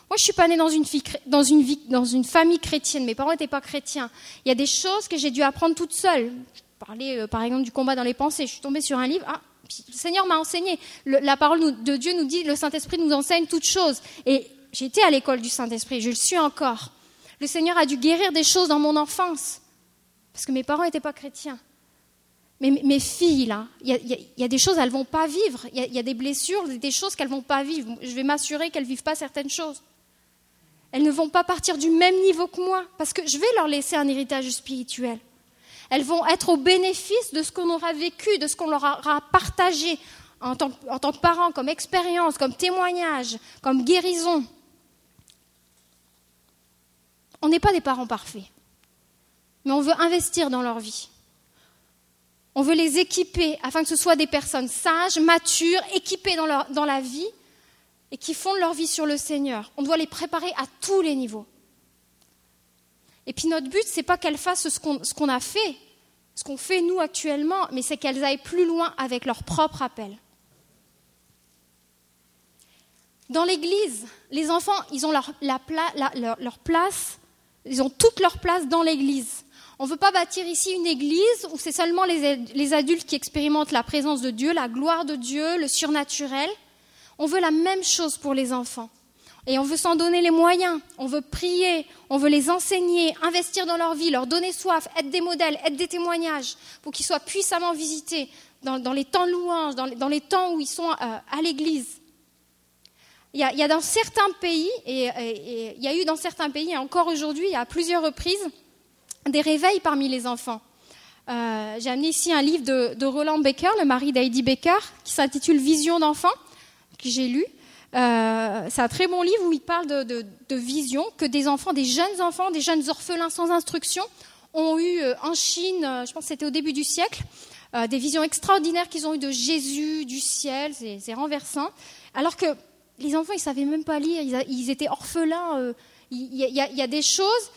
Moi, je suis pas née dans une, famille chrétienne. Mes parents n'étaient pas chrétiens. Il y a des choses que j'ai dû apprendre toute seule. Je parlais, euh, par exemple, du combat dans les pensées. Je suis tombée sur un livre. Ah, le Seigneur m'a enseigné. la parole de Dieu nous dit, le Saint-Esprit nous enseigne toutes choses. Et j'étais à l'école du Saint-Esprit, je le suis encore. Le Seigneur a dû guérir des choses dans mon enfance, parce que mes parents n'étaient pas chrétiens. Mais mes filles, là, il y, a des choses, elles ne vont pas vivre. Il y, a des blessures, des choses qu'elles ne vont pas vivre. Je vais m'assurer qu'elles ne vivent pas certaines choses. Elles ne vont pas partir du même niveau que moi, parce que je vais leur laisser un héritage spirituel. Elles vont être au bénéfice de ce qu'on aura vécu, de ce qu'on leur aura partagé en tant, que parents, comme expérience, comme témoignage, comme guérison. On n'est pas des parents parfaits, mais on veut investir dans leur vie. On veut les équiper afin que ce soit des personnes sages, matures, équipées dans la vie et qui fondent leur vie sur le Seigneur. On doit les préparer à tous les niveaux. Et puis notre but, c'est pas qu'elles fassent ce qu'on, a fait, ce qu'on fait nous actuellement, mais c'est qu'elles aillent plus loin avec leur propre appel. Dans l'Église, les enfants, ils ont leur place, ils ont toute leur place dans l'Église. On ne veut pas bâtir ici une église où c'est seulement les, adultes qui expérimentent la présence de Dieu, la gloire de Dieu, le surnaturel. On veut la même chose pour les enfants. Et on veut s'en donner les moyens. On veut prier, on veut les enseigner, investir dans leur vie, leur donner soif, être des modèles, être des témoignages, pour qu'ils soient puissamment visités dans, les temps de louange, dans les, temps où ils sont euh, à l'église. Il y, a, dans certains pays, et, il y a eu dans certains pays, et encore aujourd'hui, à plusieurs reprises, des réveils parmi les enfants. Euh, j'ai amené ici un livre de, Roland Baker, le mari d'Heidi Baker, qui s'intitule Vision d'enfant, que j'ai lu. Euh, c'est un très bon livre où il parle de, vision, que des enfants, des jeunes enfants, des jeunes orphelins sans instruction, ont eu euh, en Chine, je pense que c'était au début du siècle, des visions extraordinaires qu'ils ont eues de Jésus, du ciel, c'est renversant. Alors que les enfants, ils savaient même pas lire, ils, étaient orphelins. Il y, a des choses,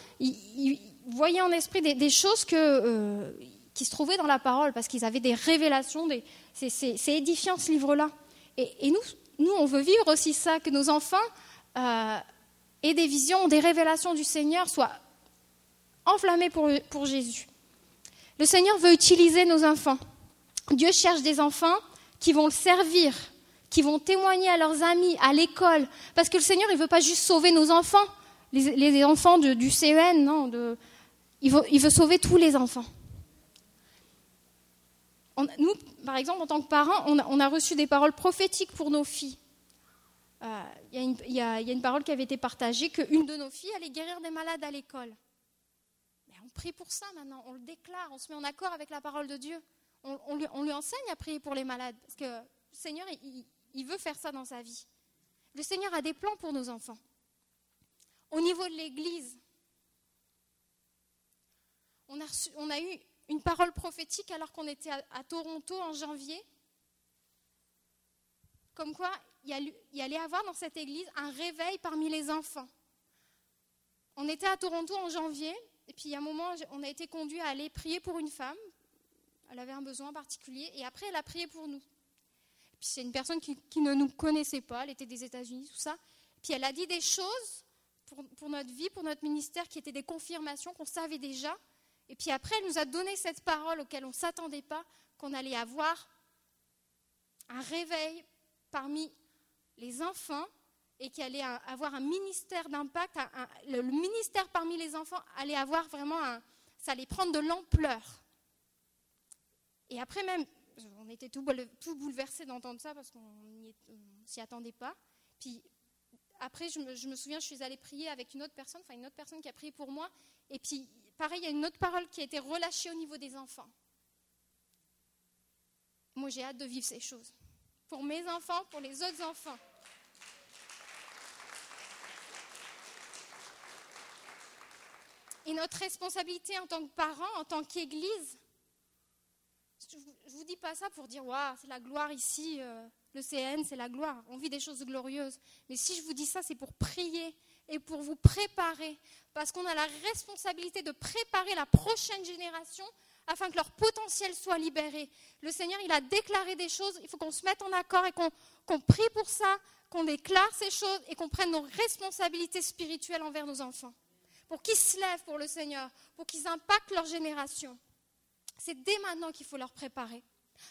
voyaient en esprit des, choses euh, qui se trouvaient dans la parole, parce qu'ils avaient des révélations. c'est, édifiant ce livre-là. Et, nous, nous, on veut vivre aussi ça, que nos enfants euh, aient des visions, des révélations du Seigneur, soient enflammés pour, Jésus. Le Seigneur veut utiliser nos enfants. Dieu cherche des enfants qui vont le servir, qui vont témoigner à leurs amis, à l'école. Parce que le Seigneur, il ne veut pas juste sauver nos enfants, les, enfants du CEN, non, il veut, sauver tous les enfants. Nous, par exemple, en tant que parents, on a, reçu des paroles prophétiques pour nos filles. Euh, il y, a une parole qui avait été partagée qu'une de nos filles allait guérir des malades à l'école. On prie pour ça maintenant, on le déclare, on se met en accord avec la parole de Dieu. On, lui, enseigne à prier pour les malades, parce que le Seigneur, il veut faire ça dans sa vie. Le Seigneur a des plans pour nos enfants. Au niveau de l'Église, on a, eu une parole prophétique alors qu'on était à, Toronto en janvier, comme quoi il, y allait avoir dans cette église un réveil parmi les enfants. On était à Toronto en janvier, et puis y a un moment, on a été conduit à aller prier pour une femme. Elle avait un besoin particulier, et après, elle a prié pour nous. puis c'est une personne qui, ne nous connaissait pas, elle était des États-Unis, tout ça. Puis elle a dit des choses pour, notre vie, pour notre ministère, qui étaient des confirmations qu'on savait déjà, et puis après, elle nous a donné cette parole auquel on ne s'attendait pas, qu'on allait avoir un réveil parmi les enfants et qu'il allait avoir un ministère d'impact. Le ministère parmi les enfants allait avoir vraiment un. Ça allait prendre de l'ampleur. Et après, même, on était tout bouleversés d'entendre ça parce qu'on ne s'y attendait pas. Puis après, je me, souviens, je suis allée prier avec une autre personne, enfin une autre personne qui a prié pour moi. Et puis pareil, il y a une autre parole qui a été relâchée au niveau des enfants. Moi, j'ai hâte de vivre ces choses. Pour mes enfants, pour les autres enfants. Et notre responsabilité en tant que parents, en tant qu'Église, je ne vous dis pas ça pour dire, waouh, c'est la gloire ici, euh, le CN, c'est la gloire, on vit des choses glorieuses. Mais si je vous dis ça, c'est pour prier et pour vous préparer, parce qu'on a la responsabilité de préparer la prochaine génération afin que leur potentiel soit libéré. Le Seigneur, il a déclaré des choses, il faut qu'on se mette en accord et qu'on prie pour ça, qu'on déclare ces choses et qu'on prenne nos responsabilités spirituelles envers nos enfants, pour qu'ils se lèvent pour le Seigneur, pour qu'ils impactent leur génération. C'est dès maintenant qu'il faut leur préparer.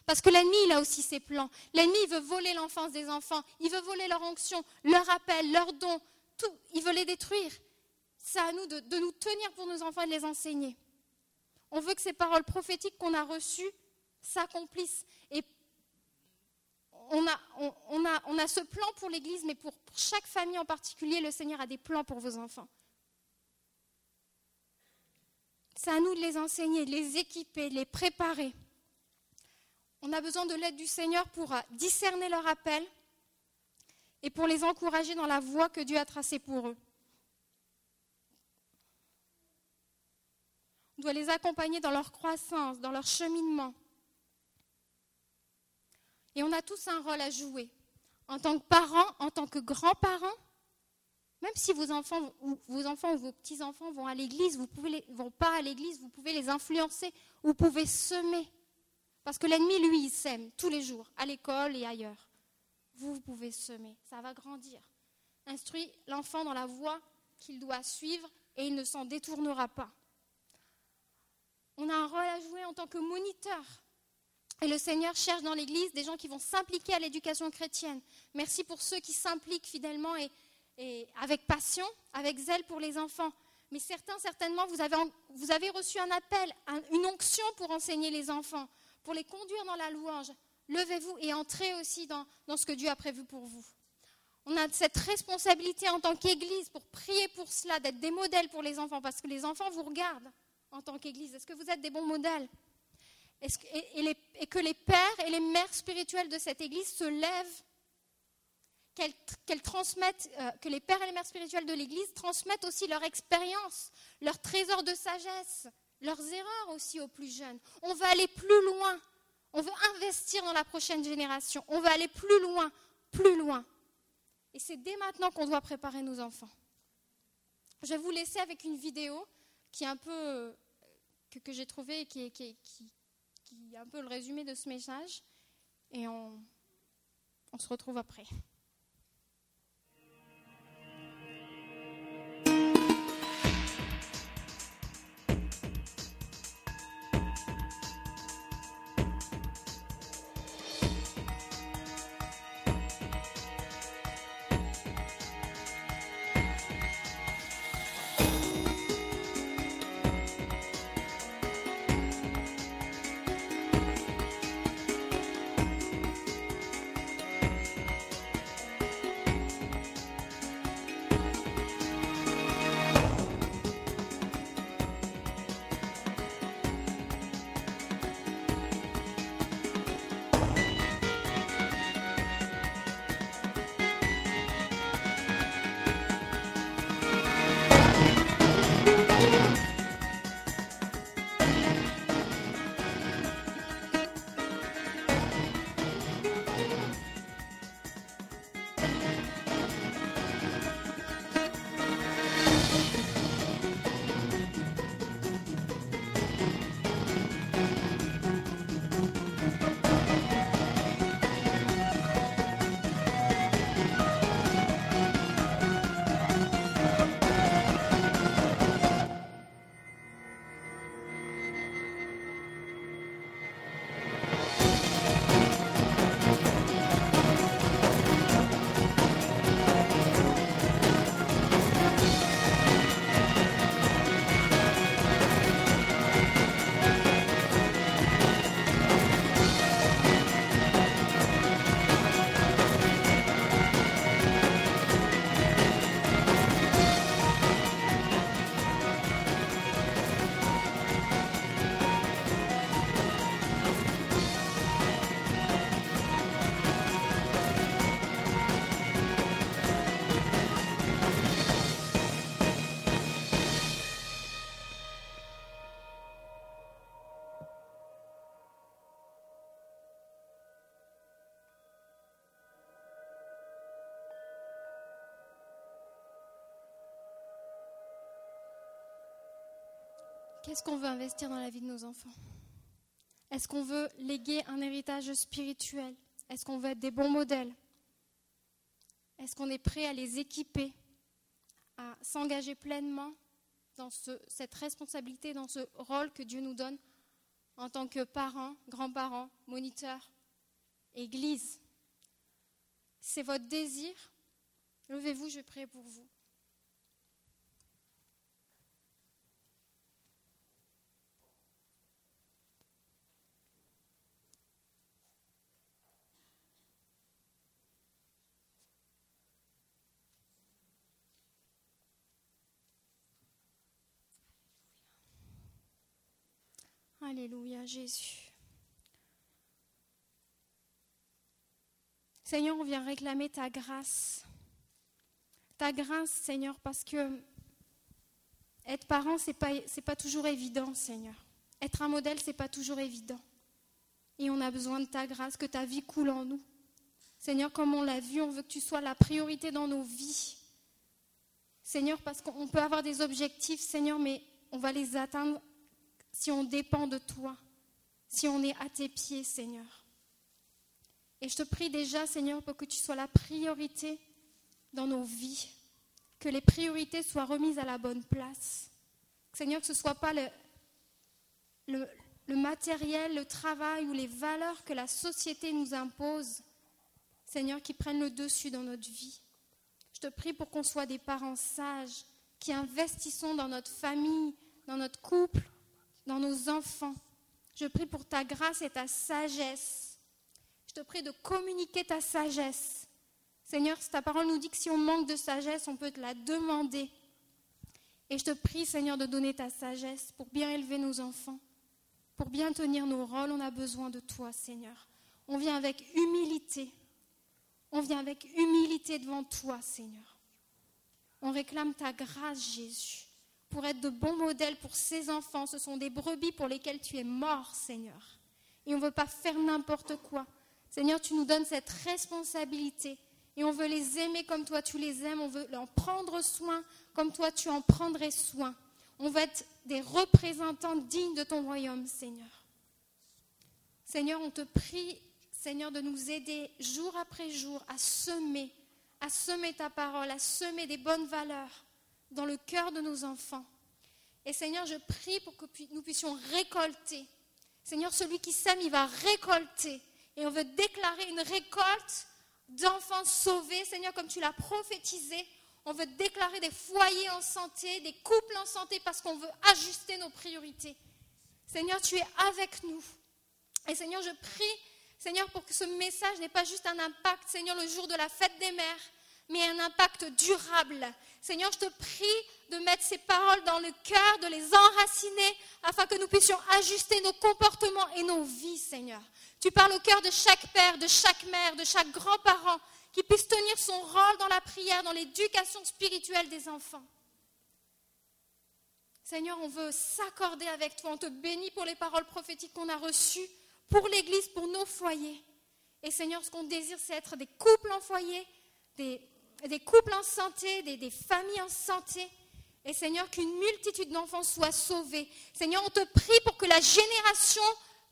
Parce que l'ennemi, il a aussi ses plans. L'ennemi, veut voler l'enfance des enfants. Il veut voler leur onction, leur appel, leurs dons, il veut les détruire. C'est à nous de, nous tenir pour nos enfants et de les enseigner. On veut que ces paroles prophétiques qu'on a reçues s'accomplissent. Et on a, ce plan pour l'Église, mais pour chaque famille en particulier, le Seigneur a des plans pour vos enfants. C'est à nous de les enseigner, de les équiper, de les préparer. On a besoin de l'aide du Seigneur pour euh, discerner leur appel et pour les encourager dans la voie que Dieu a tracée pour eux. On doit les accompagner dans leur croissance, dans leur cheminement. Et on a tous un rôle à jouer. En tant que parents, en tant que grands-parents, même si vos enfants ou vos enfants vos petits-enfants vont à l'église, vous pouvez à l'église, vous pouvez les influencer, vous pouvez semer. Parce que l'ennemi, lui, il sème tous les jours, à l'école et ailleurs. Vous, vous pouvez semer, ça va grandir. Instruis l'enfant dans la voie qu'il doit suivre et il ne s'en détournera pas. On a un rôle à jouer en tant que moniteur. Et le Seigneur cherche dans l'Église des gens qui vont s'impliquer à l'éducation chrétienne. Merci pour ceux qui s'impliquent fidèlement et, avec passion, avec zèle pour les enfants. Mais certains, certainement, vous avez reçu un appel, une onction pour enseigner les enfants, pour les conduire dans la louange. Levez-vous et entrez aussi dans, ce que Dieu a prévu pour vous. On a cette responsabilité en tant qu'Église pour prier pour cela, d'être des modèles pour les enfants, parce que les enfants vous regardent en tant qu'Église. Est-ce que vous êtes des bons modèles? Et, et, que les pères et les mères spirituelles de cette Église se lèvent qu'elles transmettent, euh, que les pères et les mères spirituelles de l'Église transmettent aussi leur expérience, leur trésor de sagesse, leurs erreurs aussi aux plus jeunes. On veut aller plus loin. On veut investir dans la prochaine génération. On veut aller plus loin, plus loin. Et c'est dès maintenant qu'on doit préparer nos enfants. Je vais vous laisser avec une vidéo qui est un peu euh, que, j'ai trouvée qui, qui, qui, qui, est un peu le résumé de ce message. Et on, on se retrouve après. Qu'est-ce qu'on veut investir dans la vie de nos enfants? Est-ce qu'on veut léguer un héritage spirituel? Est-ce qu'on veut être des bons modèles? Est-ce qu'on est prêt à les équiper, à s'engager pleinement dans cette responsabilité, dans ce rôle que Dieu nous donne en tant que parents, grands-parents, moniteurs, Église? C'est votre désir? Levez-vous, je prie pour vous. Alléluia, Jésus. Seigneur, on vient réclamer ta grâce. Ta grâce, Seigneur, parce que être parent, ce n'est pas, toujours évident, Seigneur. Être un modèle, ce n'est pas toujours évident. Et on a besoin de ta grâce, que ta vie coule en nous. Seigneur, comme on l'a vu, on veut que tu sois la priorité dans nos vies. Seigneur, parce qu'on peut avoir des objectifs, Seigneur, mais on va les atteindre si on dépend de toi, si on est à tes pieds, Seigneur. Et je te prie déjà, Seigneur, pour que tu sois la priorité dans nos vies, que les priorités soient remises à la bonne place. Seigneur, que ce ne soit pas le, matériel, le travail ou les valeurs que la société nous impose, Seigneur, qui prennent le dessus dans notre vie. Je te prie pour qu'on soit des parents sages, qui investissons dans notre famille, dans notre couple, dans nos enfants. Je prie pour ta grâce et ta sagesse. Je te prie de communiquer ta sagesse. Seigneur, ta parole nous dit que si on manque de sagesse, on peut te la demander. Et je te prie, Seigneur, de donner ta sagesse pour bien élever nos enfants. Pour bien tenir nos rôles, on a besoin de toi, Seigneur. On vient avec humilité. On vient avec humilité devant toi, Seigneur. On réclame ta grâce, Jésus, pour être de bons modèles pour ces enfants. Ce sont des brebis pour lesquels tu es mort, Seigneur. Et on ne veut pas faire n'importe quoi. Seigneur, tu nous donnes cette responsabilité. Et on veut les aimer comme toi tu les aimes. On veut en prendre soin comme toi tu en prendrais soin. On veut être des représentants dignes de ton royaume, Seigneur. Seigneur, on te prie, Seigneur, de nous aider jour après jour à semer, à semer ta parole, à semer des bonnes valeurs dans le cœur de nos enfants. Et Seigneur, je prie pour que nous puissions récolter. Seigneur, celui qui sème, il va récolter. Et on veut déclarer une récolte d'enfants sauvés, Seigneur, comme tu l'as prophétisé. On veut déclarer des foyers en santé, des couples en santé parce qu'on veut ajuster nos priorités. Seigneur, tu es avec nous. Et Seigneur, je prie, Seigneur, pour que ce message n'ait pas juste un impact, Seigneur, le jour de la fête des mères, mais un impact durable. Seigneur, je te prie de mettre ces paroles dans le cœur, de les enraciner, afin que nous puissions ajuster nos comportements et nos vies, Seigneur. Tu parles au cœur de chaque père, de chaque mère, de chaque grand-parent, qui puisse tenir son rôle dans la prière, dans l'éducation spirituelle des enfants. Seigneur, on veut s'accorder avec toi. On te bénit pour les paroles prophétiques qu'on a reçues, pour l'Église, pour nos foyers. Et Seigneur, ce qu'on désire, c'est être des couples en foyer, des, couples en santé, des, des familles en santé. Et Seigneur, qu'une multitude d'enfants soient sauvés. Seigneur, on te prie pour que la génération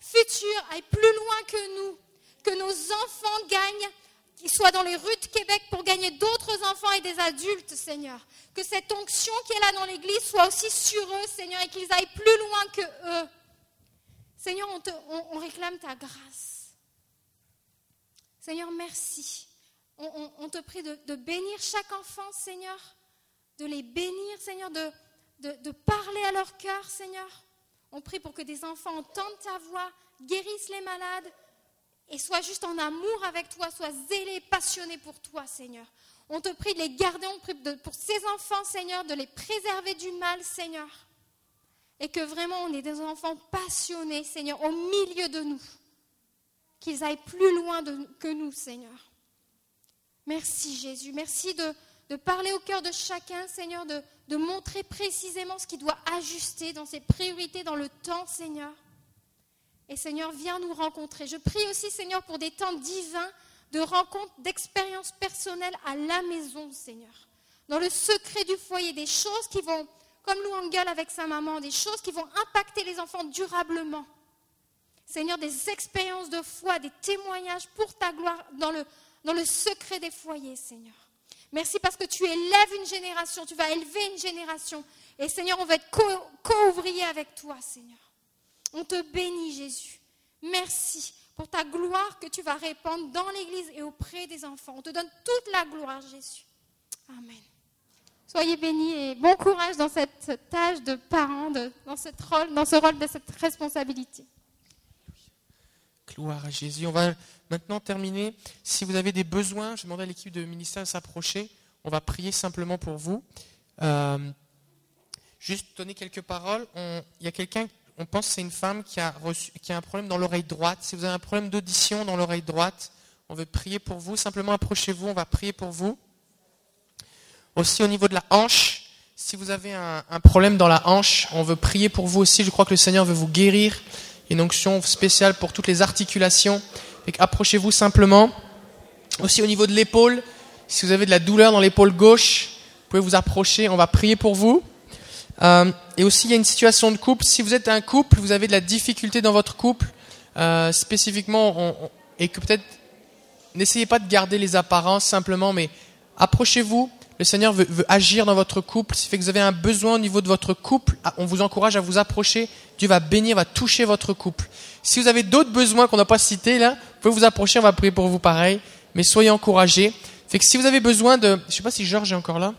future aille plus loin que nous, que nos enfants gagnent qu'ils soient dans les rues de Québec pour gagner d'autres enfants et des adultes, Seigneur. Que cette onction qui est là dans l'Église soit aussi sur eux, Seigneur, et qu'ils aillent plus loin que eux. Seigneur, on, réclame ta grâce. Seigneur, merci. On, te prie de, bénir chaque enfant, Seigneur, de les bénir, Seigneur, de, parler à leur cœur, Seigneur. On prie pour que des enfants entendent ta voix, guérissent les malades, et sois juste en amour avec toi, sois zélé, passionné pour toi, Seigneur. On te prie de les garder, on prie pour ces enfants, Seigneur, de les préserver du mal, Seigneur. Et que vraiment on ait des enfants passionnés, Seigneur, au milieu de nous. Qu'ils aillent plus loin que nous, Seigneur. Merci Jésus. Merci de, parler au cœur de chacun, Seigneur, de, montrer précisément ce qui doit ajuster dans ses priorités dans le temps, Seigneur. Et Seigneur, viens nous rencontrer. Je prie aussi, Seigneur, pour des temps divins de rencontres, d'expériences personnelles à la maison, Seigneur. Dans le secret du foyer, des choses qui vont, comme Louangel avec sa maman, des choses qui vont impacter les enfants durablement. Seigneur, des expériences de foi, des témoignages pour ta gloire dans le, dans le secret des foyers, Seigneur. Merci parce que tu élèves une génération, tu vas élever une génération. Et Seigneur, on va être co-ouvriers avec toi, Seigneur. On te bénit, Jésus. Merci pour ta gloire que tu vas répandre dans l'Église et auprès des enfants. On te donne toute la gloire, Jésus. Amen. Soyez bénis et bon courage dans cette tâche de parent, dans, ce rôle, dans ce rôle de cette responsabilité. Gloire à Jésus. On va maintenant terminer. Si vous avez des besoins, je demande à l'équipe de ministère de s'approcher. On va prier simplement pour vous. Euh, juste donner quelques paroles. il y a quelqu'un on pense que c'est une femme qui a, qui a un problème dans l'oreille droite. Si vous avez un problème d'audition dans l'oreille droite, on veut prier pour vous. Simplement approchez-vous, on va prier pour vous. Aussi au niveau de la hanche, si vous avez un, problème dans la hanche, on veut prier pour vous aussi. Je crois que le Seigneur veut vous guérir. Une onction spéciale pour toutes les articulations. Approchez-vous simplement. Aussi au niveau de l'épaule, si vous avez de la douleur dans l'épaule gauche, vous pouvez vous approcher. On va prier pour vous. Euh, et aussi, il y a une situation de couple. Si vous êtes un couple, vous avez de la difficulté dans votre couple, euh, spécifiquement, et que peut-être, n'essayez pas de garder les apparences simplement, mais approchez-vous, le Seigneur veut, agir dans votre couple. Si vous avez un besoin au niveau de votre couple, ah, on vous encourage à vous approcher. Dieu va bénir, va toucher votre couple. Si vous avez d'autres besoins qu'on n'a pas cités là, vous pouvez vous approcher, on va prier pour vous pareil. Mais soyez encouragés. Fait que si vous avez besoin de, je sais pas si Georges est encore là.